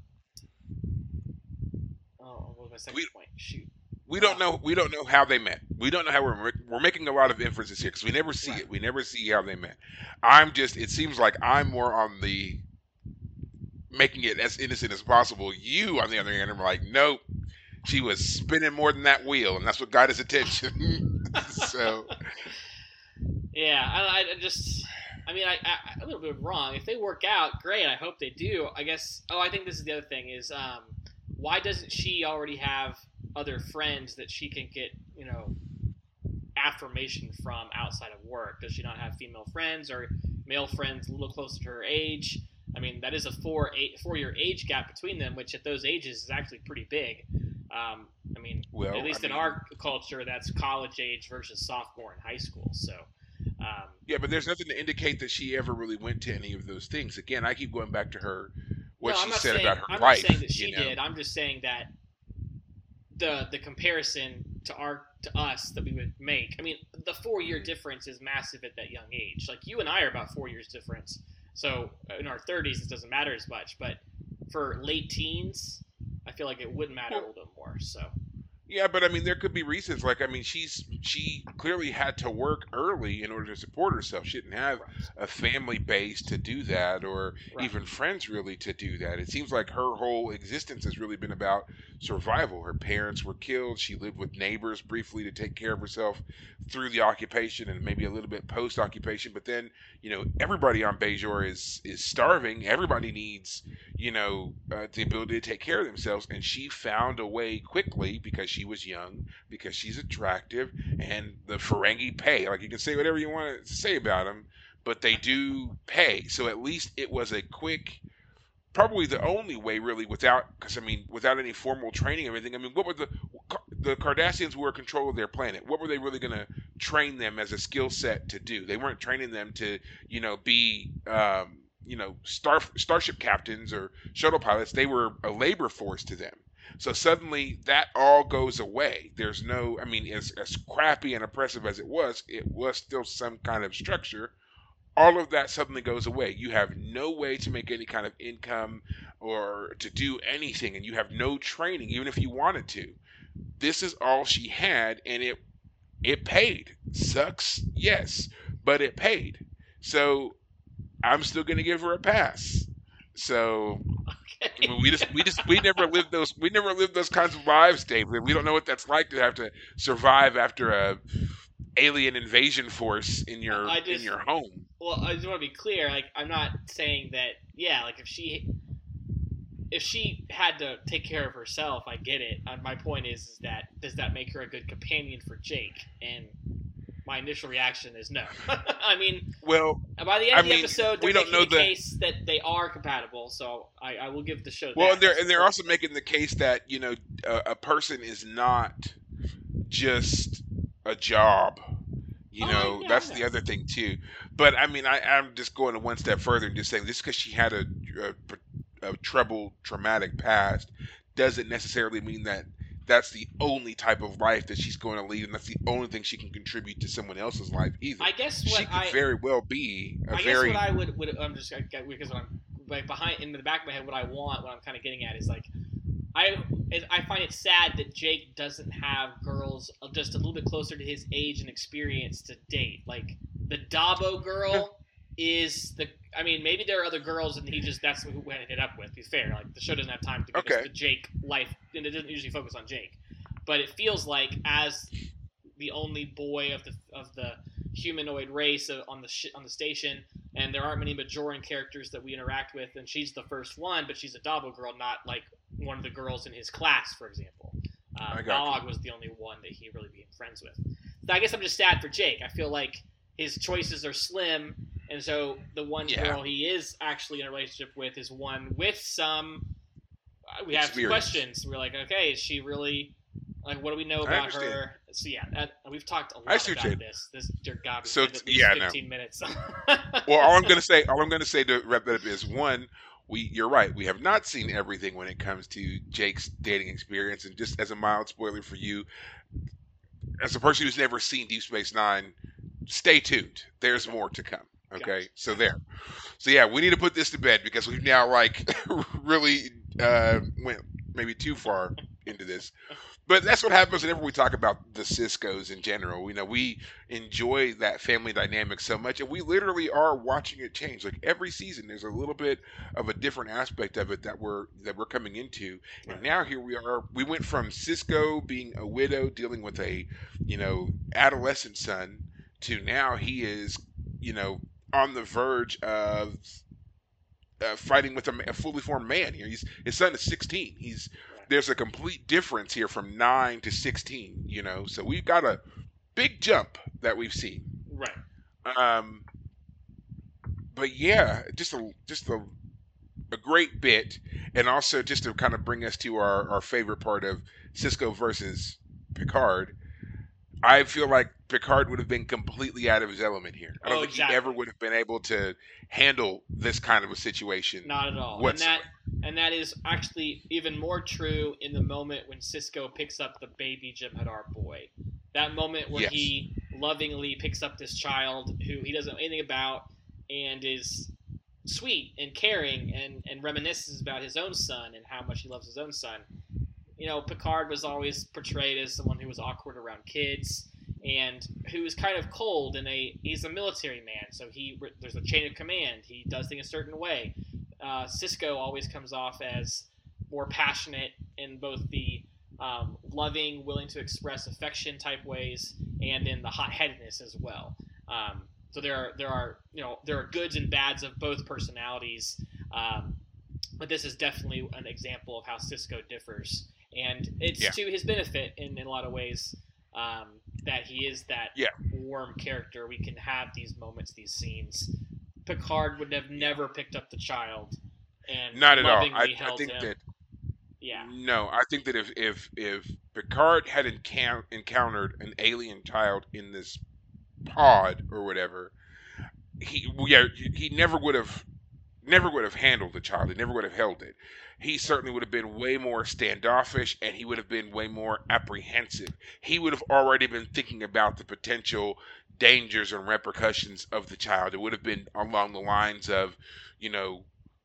oh, what was my second
We-
point? Shoot.
We don't know we don't know how they met. We don't know how we're we're making a lot of inferences here because we never see
Right.
it. We never see how they met. I'm just it seems like I'm more on the making it as innocent as possible. You on the other hand are like, nope. She was spinning more than that wheel, and that's what got his attention. (laughs) so
Yeah, I, I just, I mean, I, I, a little bit wrong. If they work out, great. I hope they do. I guess. Oh, I think this is the other thing is, um, why doesn't she already have other friends that she can get, you know, affirmation from outside of work? Does she not have female friends or male friends a little closer to her age? I mean, that is a four eight four year age gap between them, which at those ages is actually pretty big. Um, I mean,
well,
at least
I
in
mean,
our culture, that's college age versus sophomore in high school. So, um,
Yeah, but there's nothing to indicate that she ever really went to any of those things. Again, I keep going back to her what
no,
she said
saying,
about her
I'm
life.
not saying that she
you know?
did. I'm just saying that the the comparison to our to us that we would make. I mean, the four year mm-hmm. difference is massive at that young age. Like you and I are about four years difference. So in our 30s, it doesn't matter as much. But for late teens, I feel like it would matter a little bit more. So
Yeah, but I mean, there could be reasons. Like, I mean, she's she clearly had to work early in order to support herself. She didn't have a family base to do that, or
Right.
even friends really to do that. It seems like her whole existence has really been about survival. Her parents were killed. She lived with neighbors briefly to take care of herself through the occupation and maybe a little bit post occupation. But then, you know, everybody on Bajor is is starving. Everybody needs, you know, uh, the ability to take care of themselves. And she found a way quickly because she was young, because she's attractive, and the Ferengi pay. Like you can say whatever you want to say about them, but they do pay. So at least it was a quick. Probably the only way, really, without because I mean, without any formal training or anything. I mean, what were the the Cardassians were in control of their planet? What were they really going to train them as a skill set to do? They weren't training them to, you know, be, um, you know, star starship captains or shuttle pilots. They were a labor force to them. So suddenly that all goes away. There's no, I mean, as, as crappy and oppressive as it was, it was still some kind of structure. All of that suddenly goes away. You have no way to make any kind of income or to do anything, and you have no training, even if you wanted to. This is all she had, and it it paid. Sucks, yes, but it paid. So I'm still gonna give her a pass. So (laughs)
okay.
mean, we just we just we never lived those we never lived those kinds of lives, David. We don't know what that's like to have to survive after a alien invasion force in your
I
in your home.
Well, I just want to be clear. Like, I'm not saying that. Yeah, like if she, if she had to take care of herself, I get it. Uh, my point is, is that does that make her a good companion for Jake? And my initial reaction is no. (laughs) I mean,
Well,
by the end
I
of the
mean,
episode, they're
we don't
making
know the-
case that they are compatible. So I, I will give the show.
well,
that.
and they're and they're also making the case that you know a, a person is not just a job. You
Oh,
know,
yeah,
that's the other thing too. But I mean, I, I'm just going one step further and just saying this because she had a, a, a troubled, traumatic past doesn't necessarily mean that that's the only type of life that she's going to lead, and that's the only thing she can contribute to someone else's life either.
I guess
she could
I
very well be a
I
very
guess what I would, would I'm just because I'm like behind in the back of my head, what I want, what I'm kind of getting at is like, I I find it sad that Jake doesn't have girls uh, just a little bit closer to his age and experience to date. Like the Dabo girl is the. I mean, maybe there are other girls, and he just that's who we ended up with. He's fair. Like the show doesn't have time to
Okay.
the Jake life, and it doesn't usually focus on Jake. But it feels like as the only boy of the of the humanoid race on the sh- on the station, and there aren't many Bajoran characters that we interact with, and she's the first one, but she's a Dabo girl, not like one of the girls in his class, for example. Uh,
I got
was the only one that he really became friends with. So I guess I'm just sad for Jake. I feel like his choices are slim, and so the one
Yeah.
girl he is actually in a relationship with is one with some. Uh, We have questions. We're like, okay, is she really? Like, what do we know about her? So yeah, that, we've talked a lot about this. This dear God,
So
spent
it's-
at least
yeah, no.
15 minutes. (laughs)
well, all I'm gonna say, all I'm gonna say to wrap that up is one, we you're right, we have not seen everything when it comes to Jake's dating experience, and just as a mild spoiler for you, as a person who's never seen Deep Space Nine, stay tuned. There's more to come. Okay,
Gotcha.
so there. So yeah, we need to put this to bed because we've now like (laughs) really uh, went maybe too far into this. but that's what happens whenever we talk about the Sisko's in general. You know, we enjoy that family dynamic so much, and we literally are watching it change. Like every season, there's a little bit of a different aspect of it that we're that we're coming into. And now here we are. We went from Sisko being a widow, dealing with a you know adolescent son, to now he is you know on the verge of uh, fighting with a, a fully formed man here. He's his son is 16. He's there's a complete difference here from nine to 16. You know, so we've got a big jump that we've seen.
Right.
Um, but yeah, just a just a a great bit, and also just to kind of bring us to our our favorite part of Sisko versus Picard. I feel like Picard would have been completely out of his element here. I don't
Oh,
think
exactly.
he ever would have been able to handle this kind of a situation.
Not at all. And that and that is actually even more true in the moment when Sisko picks up the baby Jem'Hadar boy. That moment where
Yes.
he lovingly picks up this child who he doesn't know anything about and is sweet and caring and, and reminisces about his own son and how much he loves his own son. You know, Picard was always portrayed as someone who was awkward around kids and who is kind of cold and a he's a military man so he there's a chain of command he does things a certain way uh, Sisko always comes off as more passionate in both the um, loving, willing to express affection type ways, and in the hot headedness as well. Um, so there are there are you know there are goods and bads of both personalities, um, but this is definitely an example of how Sisko differs, and it's
Yeah.
to his benefit in, in a lot of ways um, that he is that
Yeah.
warm character. We can have these moments, these scenes. Picard would have never picked up the child and
Not at all. I, I think
him.
that
yeah,
no, I think that if if if Picard had encou- encountered an alien child in this pod or whatever, he yeah he never would have never would have handled the child. He never would have held it. He certainly would have been way more standoffish, and he would have been way more apprehensive. He would have already been thinking about the potential dangers and repercussions of the child. It would have been along the lines of, you know,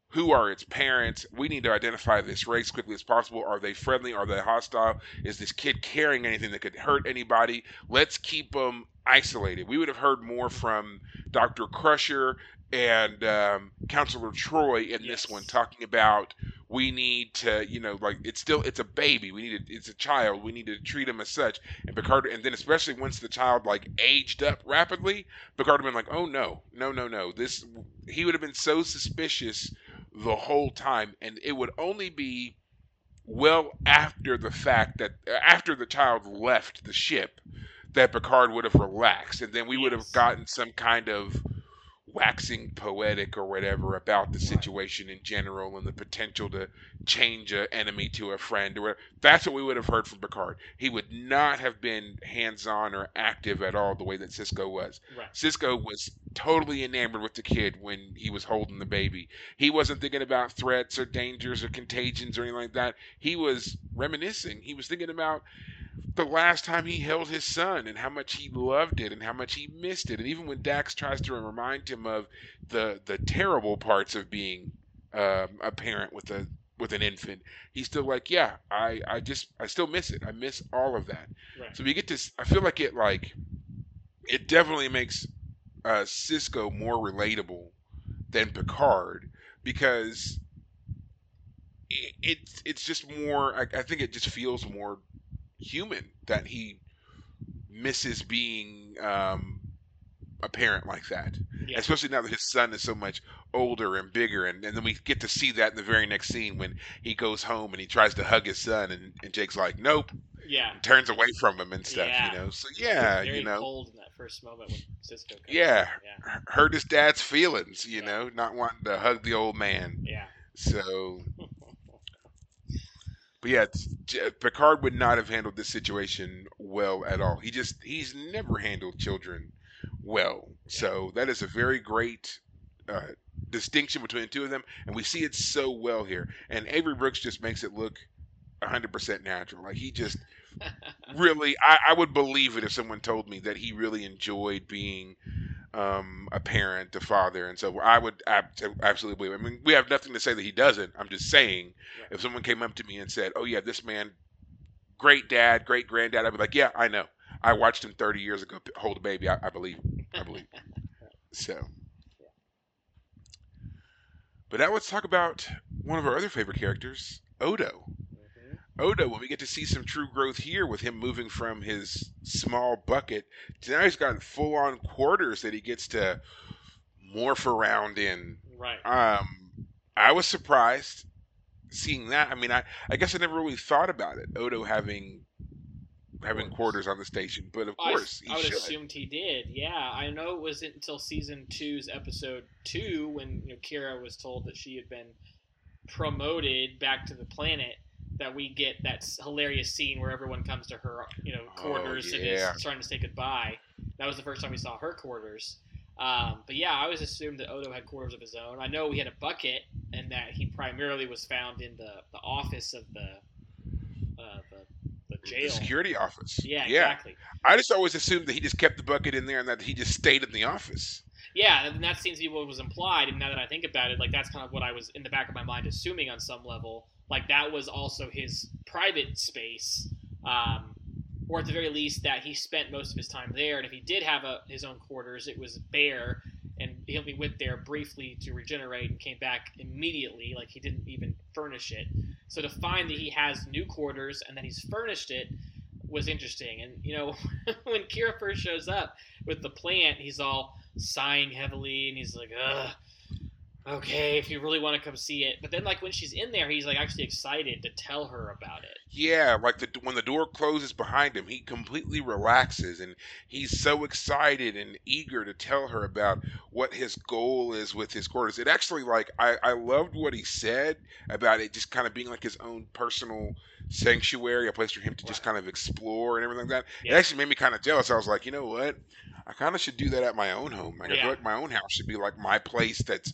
who are its parents? We need to identify this race quickly as possible. Are they friendly? Are they hostile? Is this kid carrying anything that could hurt anybody? Let's keep them isolated. We would have heard more from Dr. Crusher and um, Counselor Troi in
Yes.
this one, talking about we need to, you know, like it's still it's a baby. We need to, it's a child. We need to treat him as such. And Picard, and then especially once the child like aged up rapidly, Picard would have been like, oh no, no, no, no. This he would have been so suspicious the whole time, and it would only be well after the fact that after the child left the ship that Picard would have relaxed, and then we would have gotten some kind of waxing poetic or whatever about the situation in general and the potential to change an enemy to a friend or whatever. That's what we would have heard from Picard. He would not have been hands-on or active at all the way that Sisko was.
right.
Sisko was totally enamored with the kid when he was holding the baby. He wasn't thinking about threats or dangers or contagions or anything like that. He was reminiscing. He was thinking about the last time he held his son and how much he loved it and how much he missed it. And even when Dax tries to remind him of the the terrible parts of being um, a parent with a with an infant, he's still like, yeah, I I just I still miss it. I miss all of that.
Right.
So we get to. I feel like it like it definitely makes uh, Sisko more relatable than Picard because it, it's it's just more. I, I think it just feels more human that he misses being um, a parent like that.
Yeah.
Especially now that his son is so much older and bigger, and, and then we get to see that in the very next scene when he goes home and he tries to hug his son, and, and Jake's like, "Nope,"
Yeah.
turns away from him and stuff.
Yeah.
You know, so yeah, you know,
cold in that first moment when Sisko.
Yeah.
Yeah.
hurt his dad's feelings. You know, not wanting to hug the old man.
Yeah.
So, (laughs) but yeah, Picard would not have handled this situation well at all. He just he's never handled children well. So that is a very great uh, distinction between the two of them, and we see it so well here. And Avery Brooks just makes it look 100% natural. Like he just (laughs) really, I, I would believe it if someone told me that he really enjoyed being um, a parent, a father, and so I would ab- absolutely believe. I mean, we have nothing to say that he doesn't. I'm just saying, if someone came up to me and said, "Oh yeah, this man great dad, great granddad, I'd be like, yeah, I know. I watched him 30 years ago hold a baby. I, I believe. I believe. (laughs) so. But now let's talk about one of our other favorite characters, Odo. Odo, when we get to see some true growth here with him moving from his small bucket to now he's got full on quarters that he gets to morph around in.
Right.
Um, I was surprised seeing that. I mean, I, I guess I never really thought about it. Odo having having
Quarters.
on the station, but of
I,
course he
I would
should.
assumed he did. Yeah, I know it wasn't until season two's episode two when you know Kira was told that she had been promoted back to the planet that we get that hilarious scene where everyone comes to her, you know,
Oh,
quarters and is trying to say goodbye. That was the first time we saw her quarters. Um, but yeah, I always assumed that Odo had quarters of his own. I know he had a bucket, and that he primarily was found in the, the office of the uh, the, the
The
jail.
security office.
Yeah,
yeah.
exactly.
I just always assumed that he just kept the bucket in there and that he just stayed in the office.
Yeah, and that seems to be what was implied. And now that I think about it, like that's kind of what I was in the back of my mind assuming on some level. Like that was also his private space, um, or at the very least that he spent most of his time there. And if he did have a, his own quarters, it was bare, and he only went there briefly to regenerate and came back immediately. Like he didn't even furnish it. So to find that he has new quarters and that he's furnished it was interesting. And you know, (laughs) when Kira first shows up with the plant, he's all sighing heavily and he's like, ugh, okay, if you really want to come see it. But then, like, when she's in there, he's like actually excited to tell her about it.
Yeah, like the when the door closes behind him, he completely relaxes and he's so excited and eager to tell her about what his goal is with his quarters. It actually like I I loved what he said about it just kind of being like his own personal sanctuary, a place for him to just kind of explore and everything like that. It actually made me kind of jealous. I was like, you know what? I kind of should do that at my own home. Like, I feel like my own house should be like my place that's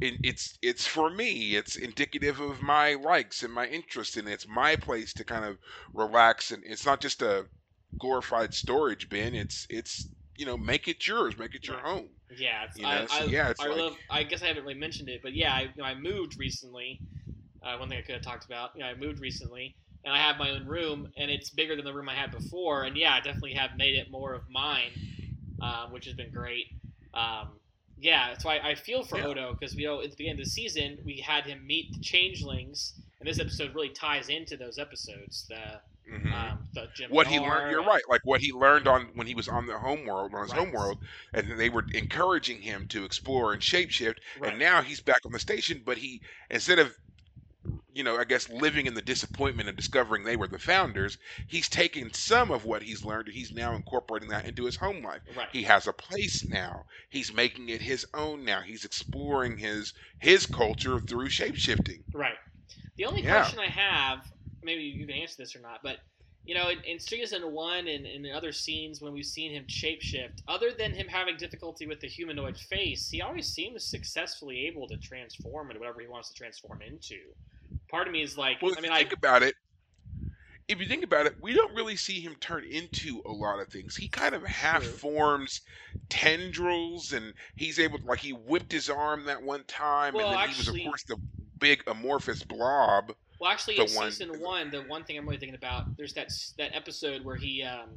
it, it's it's for me. It's indicative of my likes and my interests, and it's my place to kind of relax. And it's not just a glorified storage bin. It's it's you know make it yours, make it your home.
Yeah, it's,
You know,
I,
so
I,
yeah,
I
like-
love. I guess I haven't really mentioned it, but yeah, I, you know, I moved recently. Uh, one thing I could have talked about. You know, I moved recently, and I have my own room, and it's bigger than the room I had before. And yeah, I definitely have made it more of mine, um, which has been great. Um, yeah, that's why I feel for
Yeah.
Odo because we know at the beginning of the season we had him meet the changelings, and this episode really ties into those episodes. The
Mhm.
um,
what he learned you're right like what he learned on when he was on the home world on his
Right.
home world and they were encouraging him to explore and shapeshift
Right.
and now he's back on the station but he instead of you know i guess living in the disappointment of discovering they were the founders he's taken some of what he's learned and he's now incorporating that into his home life
Right.
he has a place now he's making it his own now he's exploring his his culture through shapeshifting
Right. The only
Yeah.
question I have, maybe you can answer this or not, but you know, in, in season one and in other scenes when we've seen him shapeshift, other than him having difficulty with the humanoid face, he always seems successfully able to transform into whatever he wants to transform into. Part of me is like,
Well, if
I mean,
you
I
think about it, if you think about it, we don't really see him turn into a lot of things. He kind of half
True.
forms tendrils, and he's able, to, like, he whipped his arm that one time,
Well,
and then he was, of course, the big amorphous blob.
Well, actually,
the
in
one-
season one, the one thing I'm really thinking about, there's that that episode where he um,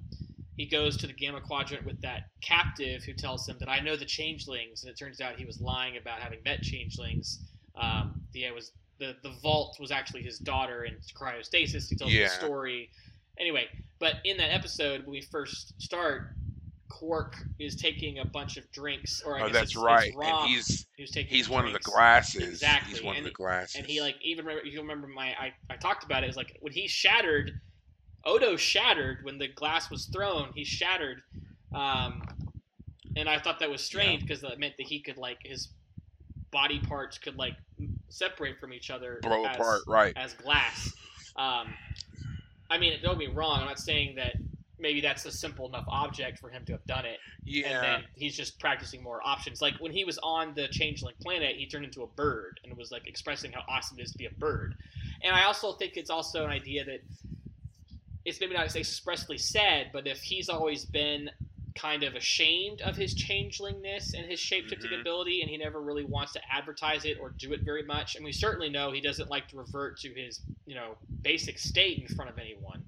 he goes to the Gamma Quadrant with that captive who tells him that I know the changelings, and it turns out he was lying about having met changelings. Um, yeah, it was the the vault was actually his daughter in cryostasis. He tells
Yeah.
the story. Anyway, but in that episode when we first start, Quark is taking a bunch of drinks, or I
Oh, that's
it's,
right.
It's
and he's he's one of the
drinks.
glasses.
Exactly,
He's one
and
of the glasses.
And he like even remember you remember my I, I talked about it is like when he shattered Odo shattered when the glass was thrown he shattered um and I thought that was strange because that meant that he could like his body parts could like separate from each other
blow
as,
apart, right?
as glass um I mean don't get me wrong I'm not saying that maybe that's a simple enough object for him to have done it and
Yeah.
then he's just practicing more options. Like when he was on the Changeling planet, he turned into a bird and was like expressing how awesome it is to be a bird. And I also think it's also an idea that it's maybe not expressly said, but if he's always been kind of ashamed of his changelingness and his shapeshifting
Mhm.
ability, and he never really wants to advertise it or do it very much. And we certainly know he doesn't like to revert to his, you know, basic state in front of anyone.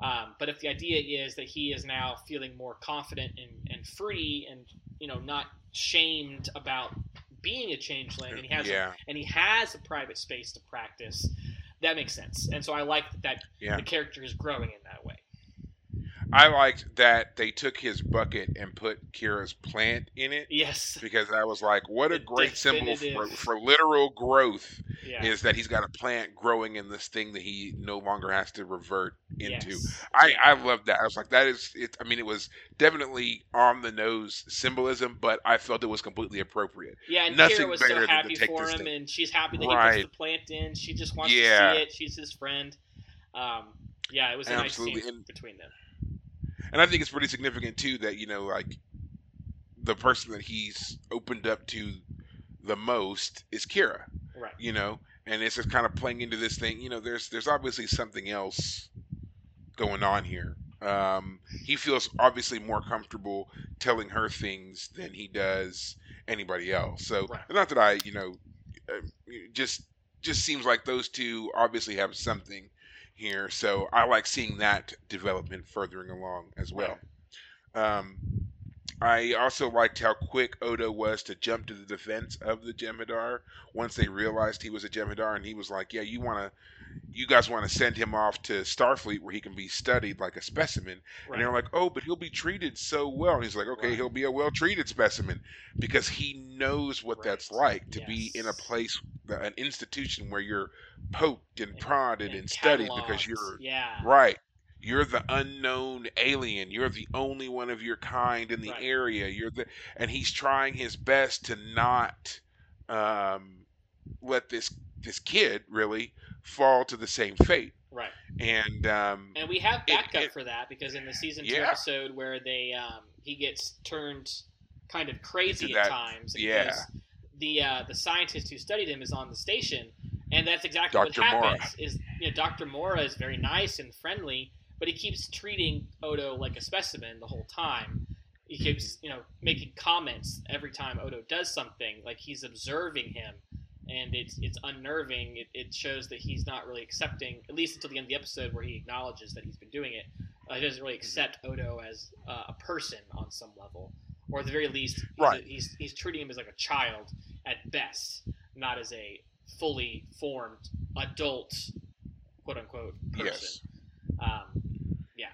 Um, but if the idea is that he is now feeling more confident and, and free and you know not shamed about being a changeling and he has
yeah,
a, and he has a private space to practice, that makes sense. And so I like that
yeah.
the character is growing in that way.
I liked that they took his bucket and put Kira's plant in it
Yes.
because I was like, what a great symbol for, for literal growth
Yeah.
is that he's got a plant growing in this thing that he no longer has to revert into.
Yes.
I,
Yeah.
I love that. I was like, that is it. I mean, it was definitely on the nose symbolism, but I felt it was completely appropriate.
Yeah, and
Nothing
Kira was so happy for him, and she's happy that he
Right.
puts the plant in. She just wants
Yeah.
to see it. She's his friend. Um, yeah, it was a
Absolutely,
nice scene between them.
And I think it's pretty significant too that you know, like the person that he's opened up to the most is Kira.
Right.
You know, and it's just kind of playing into this thing. You know, there's there's obviously something else going on here. Um, he feels obviously more comfortable telling her things than he does anybody else. So,
Right.
not that I, you know, uh, just just seems like those two obviously have something here. So I like seeing that development furthering along as well. Um, I also liked how quick Odo was to jump to the defense of the Jem'Hadar once they realized he was a Jem'Hadar, and he was like, "Yeah, you want to, you guys want to send him off to Starfleet where he can be studied like a specimen."
Right.
And they're like, "Oh, but he'll be treated so well." And he's like, "Okay,
Right.
he'll be a well-treated specimen because he knows what that's like to be in a place, an institution where you're poked and
And-
prodded and,
and
studied because you're
yeah.
Right. You're the unknown alien. You're the only one of your kind in the
Right.
area. You're the and he's trying his best to not um, let this this kid really fall to the same fate.
Right.
And um,
And we have backup
it-
for that because in the season two
Yeah.
episode where they um, he gets turned kind of crazy
Into
at times.
yeah.
The uh, the scientist who studied him is on the station, and that's exactly
Dr.
what
Mora.
happens. Is you know Dr. Mora is very nice and friendly, but he keeps treating Odo like a specimen the whole time. He keeps you know making comments every time Odo does something, like he's observing him, and it's it's unnerving. It, it shows that he's not really accepting, at least until the end of the episode where he acknowledges that he's been doing it. Uh, he doesn't really accept Odo as uh, a person on some level, or at the very least, he's,
Right.
he's he's treating him as like a child at best, not as a fully formed adult, quote unquote person.
yes,
Um, yeah.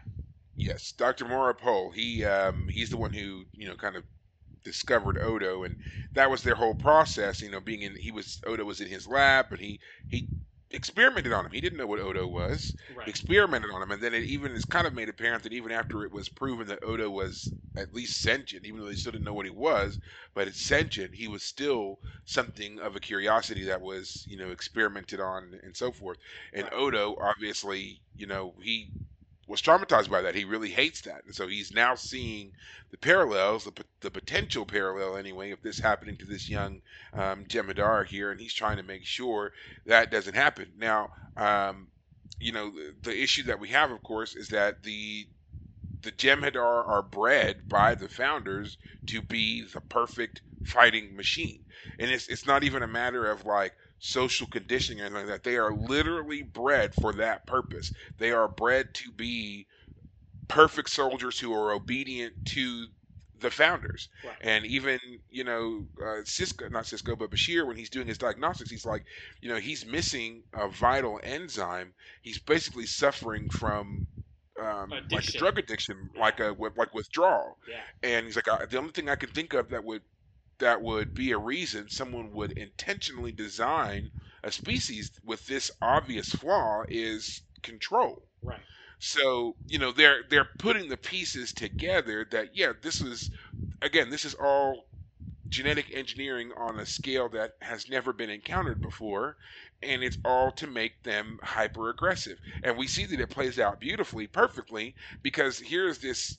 yes, Dr. Mora Pol. He um, he's the one who you know kind of discovered Odo, and that was their whole process. You know, being in he was Odo was in his lab, but he he experimented on him. He didn't know what Odo was.
right.
experimented on him, and then it even is kind of made apparent that even after it was proven that Odo was at least sentient, even though they still didn't know what he was, but it's sentient, he was still something of a curiosity that was, you know, experimented on and so forth. And
Right.
Odo, obviously, you know, he was traumatized by that. He really hates that, and so he's now seeing the parallels, the, the potential parallel anyway, of this happening to this young um, Jem'Hadar here, and he's trying to make sure that doesn't happen. Now, um, you know, the, the issue that we have, of course, is that the the Jem'Hadar are bred by the founders to be the perfect fighting machine, and it's it's not even a matter of like social conditioning or anything like that. They are literally bred for that purpose. They are bred to be perfect soldiers who are obedient to the founders.
Right.
And even, you know, uh, Sisko, not Sisko, but Bashir, when he's doing his diagnostics, he's like, you know, he's missing a vital enzyme. He's basically suffering from um, like a drug addiction, like a like withdrawal.
Yeah.
And he's like, I, the only thing I can think of that would that would be a reason someone would intentionally design a species with this obvious flaw is control.
Right.
So you know they're they're putting the pieces together that yeah this is again this is all genetic engineering on a scale that has never been encountered before and it's all to make them hyper aggressive and we see that it plays out beautifully perfectly because here's this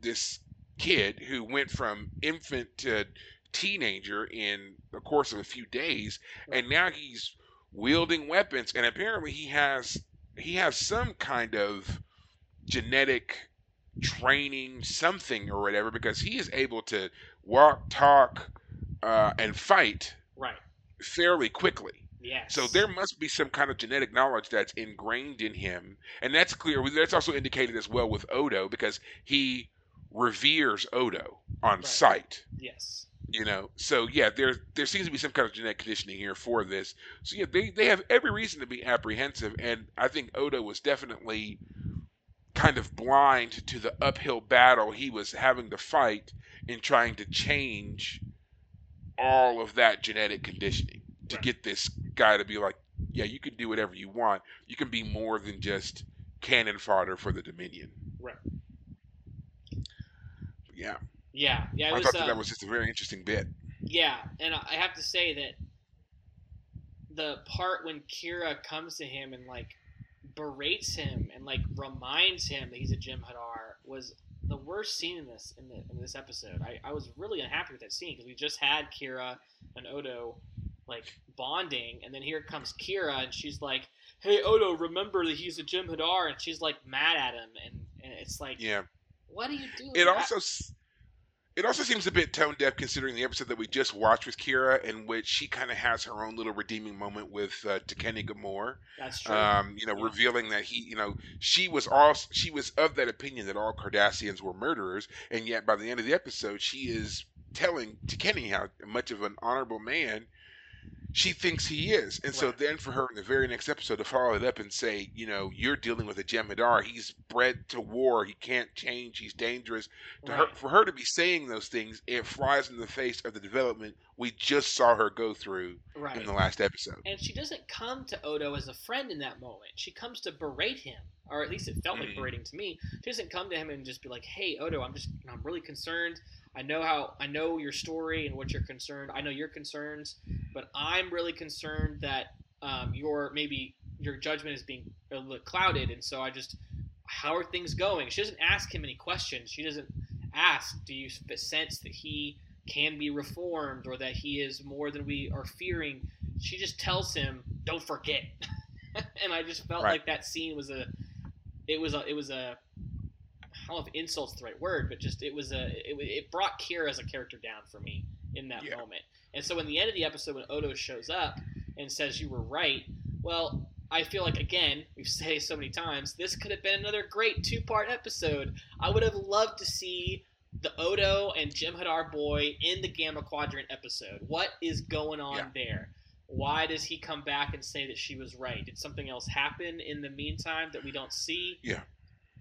this kid who went from infant to teenager in the course of a few days and now he's wielding weapons and apparently he has he has some kind of genetic training something or whatever because he is able to walk talk uh, and fight
Right.
fairly quickly
Yes.
So there must be some kind of genetic knowledge that's ingrained in him, and that's clear. That's also indicated as well with Odo because he reveres Odo on
Right.
sight.
Yes.
You know, so yeah, there there seems to be some kind of genetic conditioning here for this. So yeah, they they have every reason to be apprehensive, and I think Odo was definitely kind of blind to the uphill battle he was having to fight in trying to change all of that genetic conditioning to
Right.
get this guy to be like, yeah, you can do whatever you want. You can be more than just cannon fodder for the Dominion.
Right.
Yeah,
Yeah. Yeah. It
I
was,
thought that,
um,
that was just a very interesting bit.
Yeah, and I have to say that the part when Kira comes to him and like berates him and like reminds him that he's a Jem'Hadar was the worst scene in this in, the, in this episode. I, I was really unhappy with that scene because we just had Kira and Odo like bonding, and then here comes Kira and she's like, "Hey Odo, remember that he's a Jem'Hadar," and she's like mad at him, and, and it's like,
Yeah.
what are you doing?
It also it also seems a bit tone deaf considering the episode that we just watched with Kira, in which she kind of has her own little redeeming moment with uh, Tekeny Ghemor.
that's true.
Um, you know,
Yeah.
revealing that he, you know, she was all she was of that opinion that all Cardassians were murderers, and yet by the end of the episode, she is telling Takeni how much of an honorable man she thinks he is. And so
Right.
then for her in the very next episode to follow it up and say, you know, you're dealing with a Jem'Hadar. He's bred to war. He can't change. He's dangerous. To her,
Right.
for her to be saying those things, it flies in the face of the development we just saw her go through
right.
in the last episode.
And she doesn't come to Odo as a friend in that moment. She comes to berate him, or at least it felt like
Mhm.
berating to me. She doesn't come to him and just be like, "Hey, Odo, I'm just, I'm really concerned. I know how, I know your story and what you're concerned. I know your concerns, but I'm really concerned that um, your maybe your judgment is being clouded, and so I just, how are things going? She doesn't ask him any questions. She doesn't ask, "Do you sense that he?" can be reformed or that he is more than we are fearing she just tells him don't forget (laughs) and i just felt
Right.
like that scene was a it was a it was a i don't know if insult's the right word but just it was a it, it brought kira as a character down for me in that
Yeah.
moment and so in the end of the episode when odo shows up and says you were right well I feel like again, we've (laughs) said it so many times, this could have been another great two-part episode. I would have loved to see the Odo and Jem'Hadar boy in the Gamma Quadrant episode. What is going on
Yeah.
there? Why does he come back and say that she was right? Did something else happen in the meantime that we don't see?
Yeah.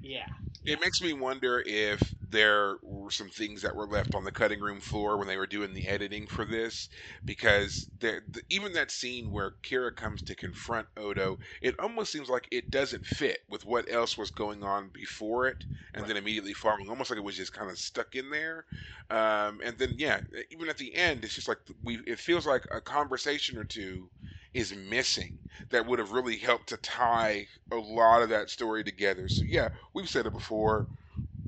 Yeah.
It makes me wonder if there were some things that were left on the cutting room floor when they were doing the editing for this, because there, the, even that scene where Kira comes to confront Odo, it almost seems like it doesn't fit with what else was going on before it, and
Right.
then immediately following, almost like it was just kind of stuck in there. Um, and then yeah, even at the end, it's just like we. It feels like a conversation or two is missing that would have really helped to tie a lot of that story together. So yeah, we've said it before.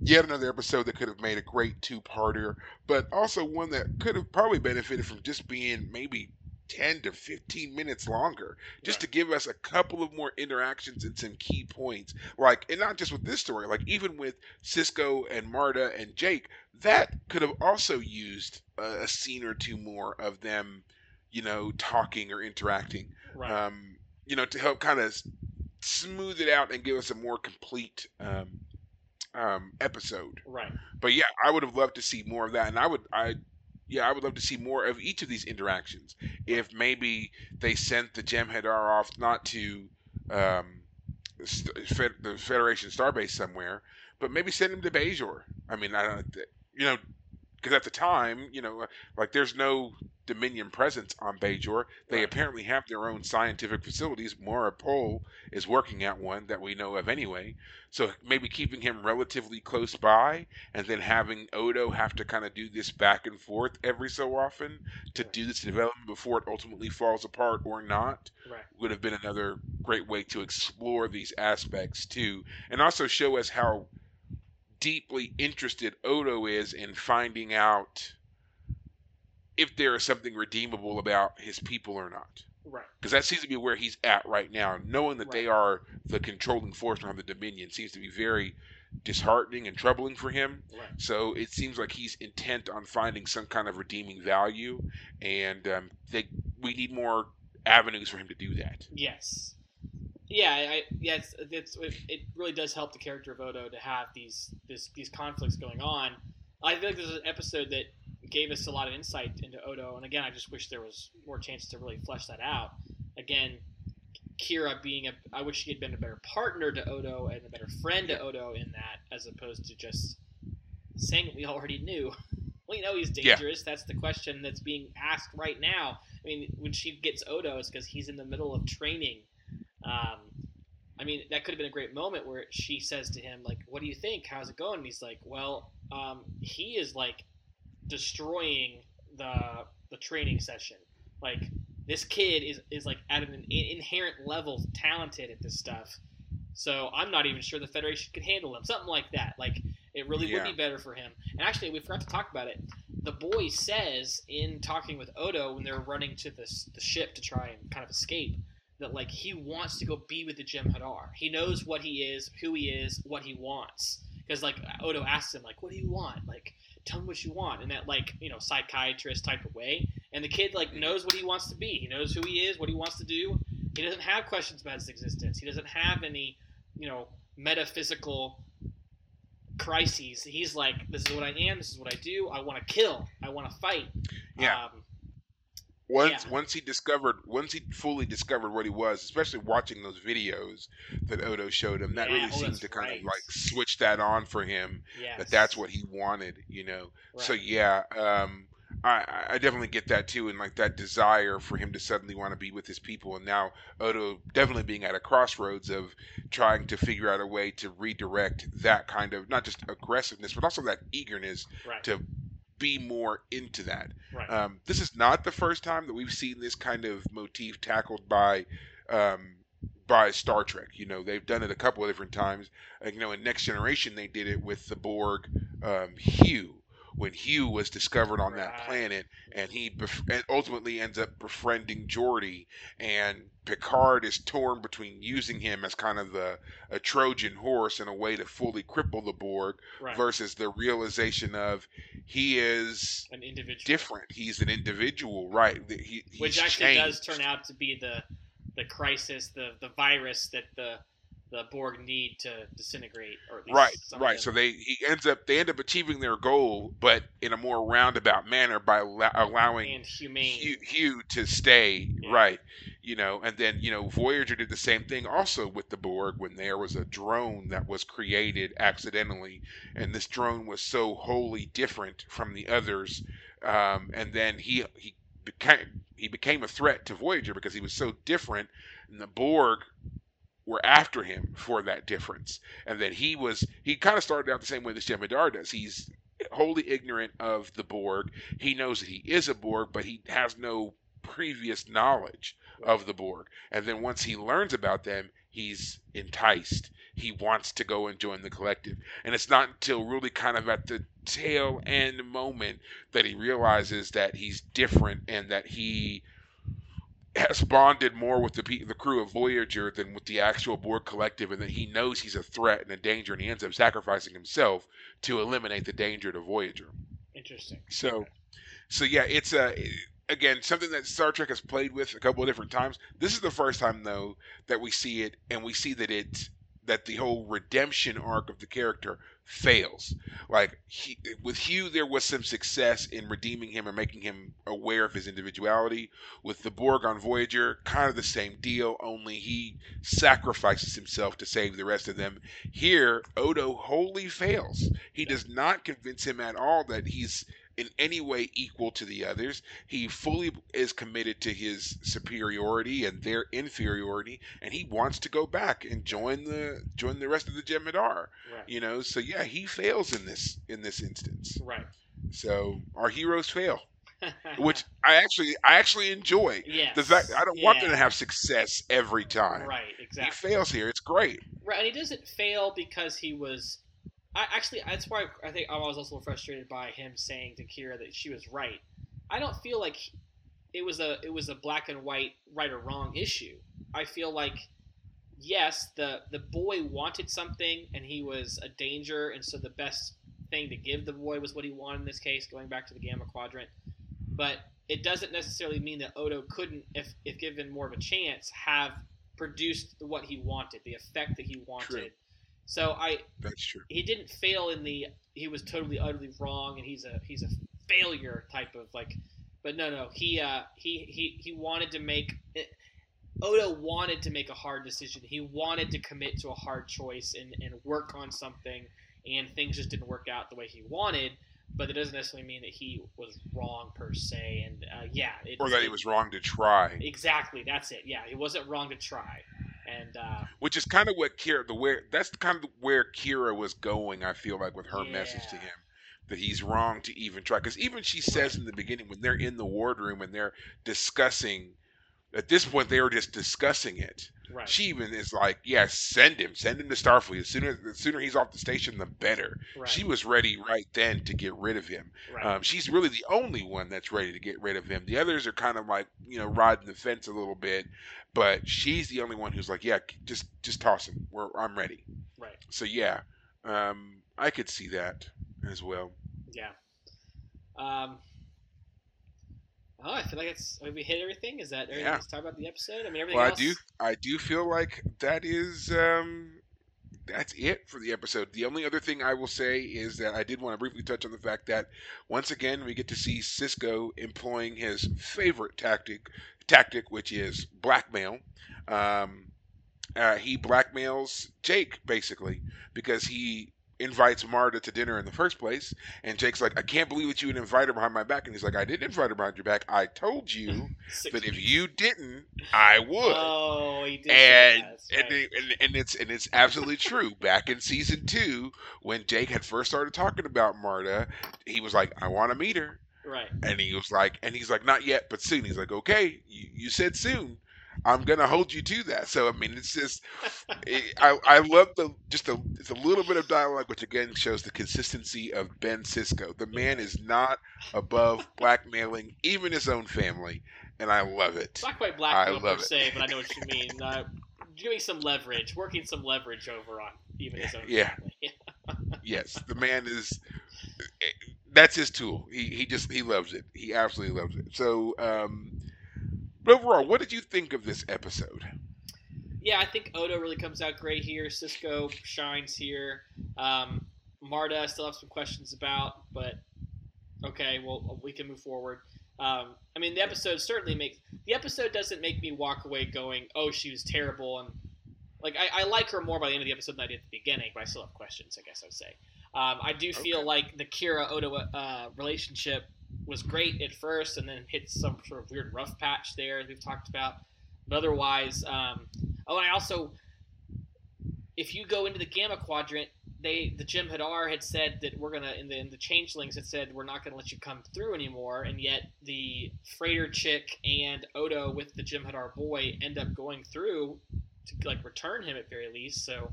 Yet another episode that could have made a great two-parter, but also one that could have probably benefited from just being maybe 10 to 15 minutes longer, just
Right.
to give us a couple of more interactions and some key points. Like, and not just with this story, like even with Sisko and Mardah and Jake, that could have also used a, a scene or two more of them, you know, talking or interacting
Right.
um, you know, to help kind of smooth it out and give us a more complete um, um, episode.
right.
But yeah, I would have loved to see more of that, and I would, I, yeah, I would love to see more of each of these interactions. If maybe they sent the Jem'Hadar off not to um, the Federation Starbase somewhere, but maybe send him to Bajor. I mean, I don't, you know, because at the time, you know, like there's no Dominion presence on Bajor. They apparently have their own scientific facilities. Mora Pol is working at one that we know of anyway. So maybe keeping him relatively close by and then having Odo have to kind of do this back and forth every so often to do this development before it ultimately falls apart or not
Right.
would have been another great way to explore these aspects too and also show us how deeply interested Odo is in finding out if there is something redeemable about his people or not.
Right.
Because that seems to be where he's at right now. Knowing that they are the controlling force on the Dominion seems to be very disheartening and troubling for him.
Right.
So it seems like he's intent on finding some kind of redeeming value, and um, they we need more avenues for him to do that.
Yes. Yeah, I, yes, it's, it really does help the character of Odo to have these this, these conflicts going on. I feel like there's an episode that gave us a lot of insight into Odo, and again, I just wish there was more chance to really flesh that out. Again, Kira being a, I wish she had been a better partner to Odo and a better friend to Odo in that, as opposed to just saying what we already knew. (laughs) we know he's dangerous. Yeah. That's the question that's being asked right now. I mean, when she gets Odo, it's because he's in the middle of training. Um, I mean, that could have been a great moment where she says to him, like, "What do you think? How's it going?" And he's like, "Well, um, he is like destroying the the training session. Like, this kid is is like at an inherent level talented at this stuff. So I'm not even sure the Federation could handle him. Something like that. Like, it really yeah. would be better for him. And actually, we forgot to talk about it. The boy says in talking with Odo when they're running to the the ship to try and kind of escape that like he wants to go be with the Jem'Hadar. He knows what he is, who he is, what he wants. Because like Odo asks him like, "What do you want?" Like, tell me what you want in that like you know psychiatrist type of way. And the kid like knows what he wants to be. He knows who he is, what he wants to do. He doesn't have questions about his existence. He doesn't have any you know metaphysical crises. He's like, "This is what I am. This is what I do. I want to kill. I want to fight."
Yeah. Um, once yeah. once he discovered once he fully discovered what he was, especially watching those videos that Odo showed him, that yeah, really oh, seemed to kind right. of like switch that on for him. Yes. That that's what he wanted, you know. Right. So yeah, um, I I definitely get that too, and like that desire for him to suddenly want to be with his people, and now Odo definitely being at a crossroads of trying to figure out a way to redirect that kind of not just aggressiveness, but also that eagerness right. to be more into that. Right. Um, this is not the first time that we've seen this kind of motif tackled by um, by Star Trek. You know, they've done it a couple of different times. Uh, you know, in Next Generation, they did it with the Borg um, Hugh when Hugh was discovered on that planet, and he bef- and ultimately ends up befriending Geordi, and Picard is torn between using him as kind of the a Trojan horse in a way to fully cripple the Borg, right. versus the realization of he is
an individual,
different. He's an individual, right? He,
Which actually changed. does turn out to be the the crisis, the the virus that the the Borg need to disintegrate, or
right, right. So they he ends up they end up achieving their goal, but in a more roundabout manner by allowing
and humane
Hugh, Hugh to stay yeah. right. You know, and then you know Voyager did the same thing also with the Borg when there was a drone that was created accidentally, and this drone was so wholly different from the others, um, and then he he became he became a threat to Voyager because he was so different, and the Borg were after him for that difference, and that he was he kind of started out the same way that Jem'Hadar does. He's wholly ignorant of the Borg. He knows that he is a Borg, but he has no previous knowledge of the Borg. And then once he learns about them, he's enticed. He wants to go and join the collective. And it's not until really kind of at the tail end moment that he realizes that he's different and that he has bonded more with the the crew of Voyager than with the actual Borg collective, and that he knows he's a threat and a danger, and he ends up sacrificing himself to eliminate the danger to Voyager.
Interesting.
So, so yeah, it's a again something that Star Trek has played with a couple of different times. This is the first time though that we see it, and we see that it that the whole redemption arc of the character fails. Like he, with Hugh, there was some success in redeeming him and making him aware of his individuality. With the Borg on Voyager, kind of the same deal, only he sacrifices himself to save the rest of them. Here, Odo wholly fails. He does not convince him at all that he's in any way equal to the others. He fully is committed to his superiority and their inferiority, and he wants to go back and join the join the rest of the Jem'Hadar. Right. You know, so yeah, he fails in this in this instance.
Right.
So our heroes fail. (laughs) which I actually I actually enjoy.
Yeah.
Does that I don't yeah. want them to have success every time.
Right, exactly.
He fails here. It's great.
Right, and he doesn't fail because he was I actually that's why I think I was also frustrated by him saying to Kira that she was right. I don't feel like it was a it was a black and white right or wrong issue. I feel like yes, the the boy wanted something and he was a danger, and so the best thing to give the boy was what he wanted in this case, going back to the Gamma Quadrant. But it doesn't necessarily mean that Odo couldn't, if if given more of a chance, have produced what he wanted, the effect that he wanted.
True.
So I
That's true.
he didn't fail in the he was totally utterly wrong and he's a he's a failure type of like but no no he uh he he he wanted to make Odo wanted to make a hard decision he wanted to commit to a hard choice and and work on something and things just didn't work out the way he wanted but it doesn't necessarily mean that he was wrong per se and uh, yeah it,
Or that he was wrong to try.
exactly that's it yeah he wasn't wrong to try and uh
Which is kind of what Kira the where that's kind of where Kira was going. I feel like with her message to him that he's wrong to even try. Because even she says in the beginning when they're in the wardroom and they're discussing. At this point, they were just discussing it.
right
She even is like, "Yeah, send him, send him to Starfleet. As sooner, the sooner he's off the station, the better."
right
She was ready right then to get rid of him.
right
Um, she's really the only one that's ready to get rid of him. The others are kind of like, you know, riding the fence a little bit, but she's the only one who's like, yeah, just just toss him. We're, I'm ready.
right
So yeah, um, I could see that as well.
Yeah. Um. Oh, I feel like it's have we hit everything. Is that everything
Yeah.
let's talk about the episode? I mean, everything
Well, I do I do feel like that is um, that's it for the episode. The only other thing I will say is that I did want to briefly touch on the fact that once again we get to see Sisko employing his favorite tactic, tactic which is blackmail. Um, uh, he blackmails Jake basically because he invites Mardah to dinner in the first place, and Jake's like, "I can't believe that you would invite her behind my back," and he's like, "I didn't invite her behind your back. I told you (laughs) that if you didn't, I would."
Oh, he did.
and and,
right.
and and it's and it's absolutely true. Back in season two, when Jake had first started talking about Mardah, he was like, "I want to meet her,"
right.
and he was like, and he's like, "Not yet, but soon." He's like, "Okay, you, you said soon." I'm gonna hold you to that. So I mean, it's just it, I I love the just a it's a little bit of dialogue, which again shows the consistency of Ben Sisko. The man is not above blackmailing even his own family, and I love it.
It's not quite
I
blackmail per se, but I know what you mean. Uh, giving some leverage, working some leverage over on even his own
Yeah.
family. (laughs)
Yes, the man is. That's his tool. He he just he loves it. He absolutely loves it. So, um, but overall, what did you think of this episode?
yeah, I think Odo really comes out great here. Sisko shines here. Um, Mardah, I still have some questions about, but okay, well we can move forward. Um, I mean, the episode certainly makes the episode doesn't make me walk away going, "Oh, she was terrible," and like I, I like her more by the end of the episode than I did at the beginning, but I still have questions. I guess I'd say. Um, I do feel
Okay.
like the Kira Odo uh, relationship was great at first, and then hit some sort of weird rough patch there, as we've talked about. But otherwise, um, oh, and I also, if you go into the Gamma Quadrant, they the Jem'Hadar had said that we're gonna in the in the Changelings had said we're not gonna let you come through anymore, and yet the freighter chick and Odo with the Jem'Hadar boy end up going through to like return him at very least. So,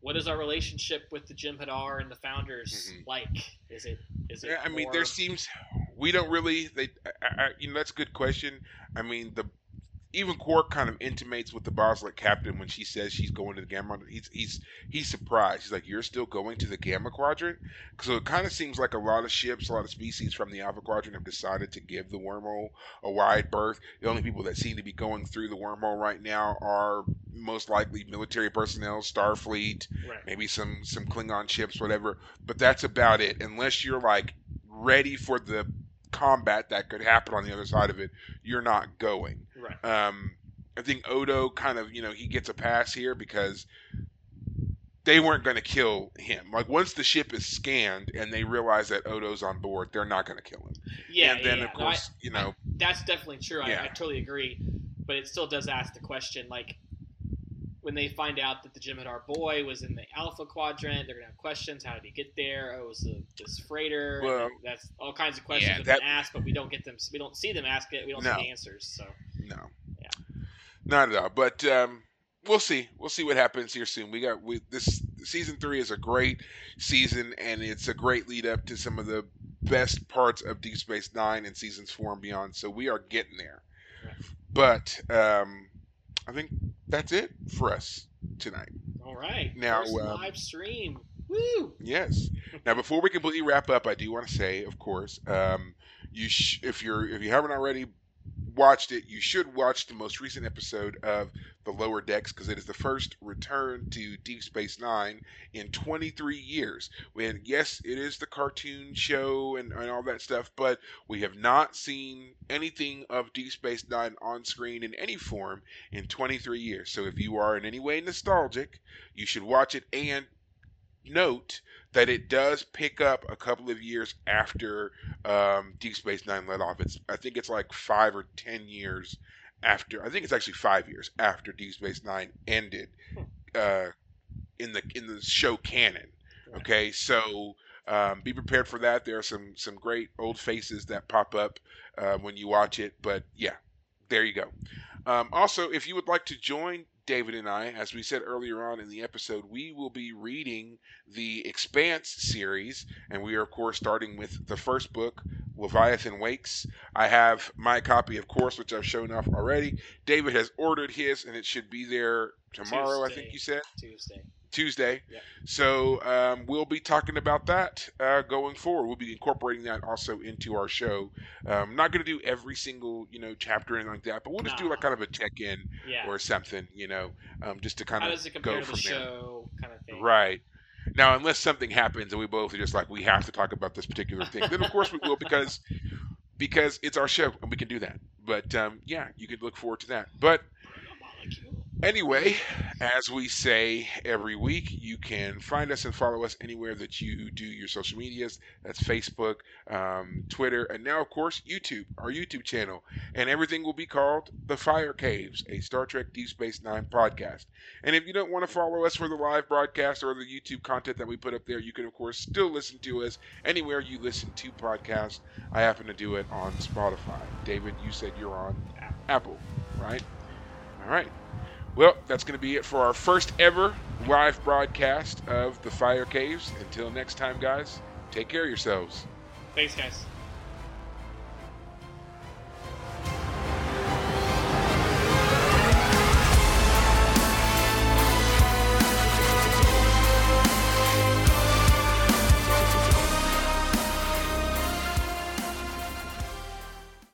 what is our relationship with the Jem'Hadar and the founders
Mhm.
like? Is it is it?
Yeah, I mean, there seems we don't really. They, I, I, you know, that's a good question. I mean, the even Quark kind of intimates with the Boslic captain when she says she's going to the Gamma. He's he's he's surprised. He's like, "You're still going to the Gamma Quadrant?" So it kind of seems like a lot of ships, a lot of species from the Alpha Quadrant have decided to give the wormhole a wide berth. The only people that seem to be going through the wormhole right now are most likely military personnel, Starfleet,
right.
maybe some some Klingon ships, whatever. But that's about it. Unless you're like ready for the combat that could happen on the other side of it, you're not going.
Right.
Um, I think Odo kind of you know he gets a pass here because they weren't going to kill him. Like once the ship is scanned and they realize that Odo's on board, they're not going to kill him.
Yeah.
and then
yeah,
of
yeah. No, I-
course you know
that's definitely true. I, I totally agree. But it still does ask the question, like, when they find out that the Jem'Hadar boy was in the Alpha Quadrant, they're gonna have questions. How did he get there? Oh, it was a, this freighter.
Well,
that's all kinds of questions
yeah,
have
that-
been asked, but we don't get them. We don't see them ask it. We don't
No.
see the answers. So
No.
Yeah.
Not at all. But um, we'll see. We'll see what happens here soon. We got we, this season three is a great season, and it's a great lead up to some of the best parts of Deep Space Nine and seasons four and beyond. So we are getting there.
Right.
But um, I think that's it for us tonight.
all right,
Now,
first
um,
live stream. Woo!
Yes. Now, before we completely wrap up, I do want to say, of course, um, you sh- if you're if you haven't already watched it, you should watch the most recent episode of The Lower Decks because it is the first return to Deep Space Nine in 23 years. When yes, it is the cartoon show and, and all that stuff, but we have not seen anything of Deep Space Nine on screen in any form in 23 years. So if you are in any way nostalgic, you should watch it and note that it does pick up a couple of years after um, Deep Space Nine let off. It's I think it's like five or ten years after. I think it's actually five years after Deep Space Nine ended uh, in the in the show canon. Okay, so um, be prepared for that. There are some some great old faces that pop up uh, when you watch it. But yeah, there you go. Um, also, if you would like to join David and I, as we said earlier on in the episode, we will be reading the Expanse series, and we are, of course, starting with the first book, Leviathan Wakes. I have my copy, of course, which I've shown off already. David has ordered his, and it should be there tomorrow, I think you said.
Tuesday.
Tuesday.
Yeah.
So um, we'll be talking about that uh, going forward. We'll be incorporating that also into our show. Um, not going to do every single you know chapter and like that, but we'll just do like kind of a check in
Yeah.
or something, you know, um, just to kind
How
of go from
the
there.
show, kind of thing?
Right. Now, unless something happens and we both are just like we have to talk about this particular thing, then of course we will because because it's our show and we can do that. But um, yeah, you can look forward to that. But Anyway, as we say every week, you can find us and follow us anywhere that you do your social medias. That's Facebook, um, Twitter, and now, of course, YouTube, our YouTube channel. And everything will be called The Fire Caves, a Star Trek Deep Space Nine podcast. And if you don't want to follow us for the live broadcast or the YouTube content that we put up there, you can, of course, still listen to us anywhere you listen to podcasts. I happen to do it on Spotify. David, you said you're on Apple, right? All right. Well, that's going to be it for our first ever live broadcast of the Fire Caves. Until next time, guys, take care of yourselves.
Thanks, guys.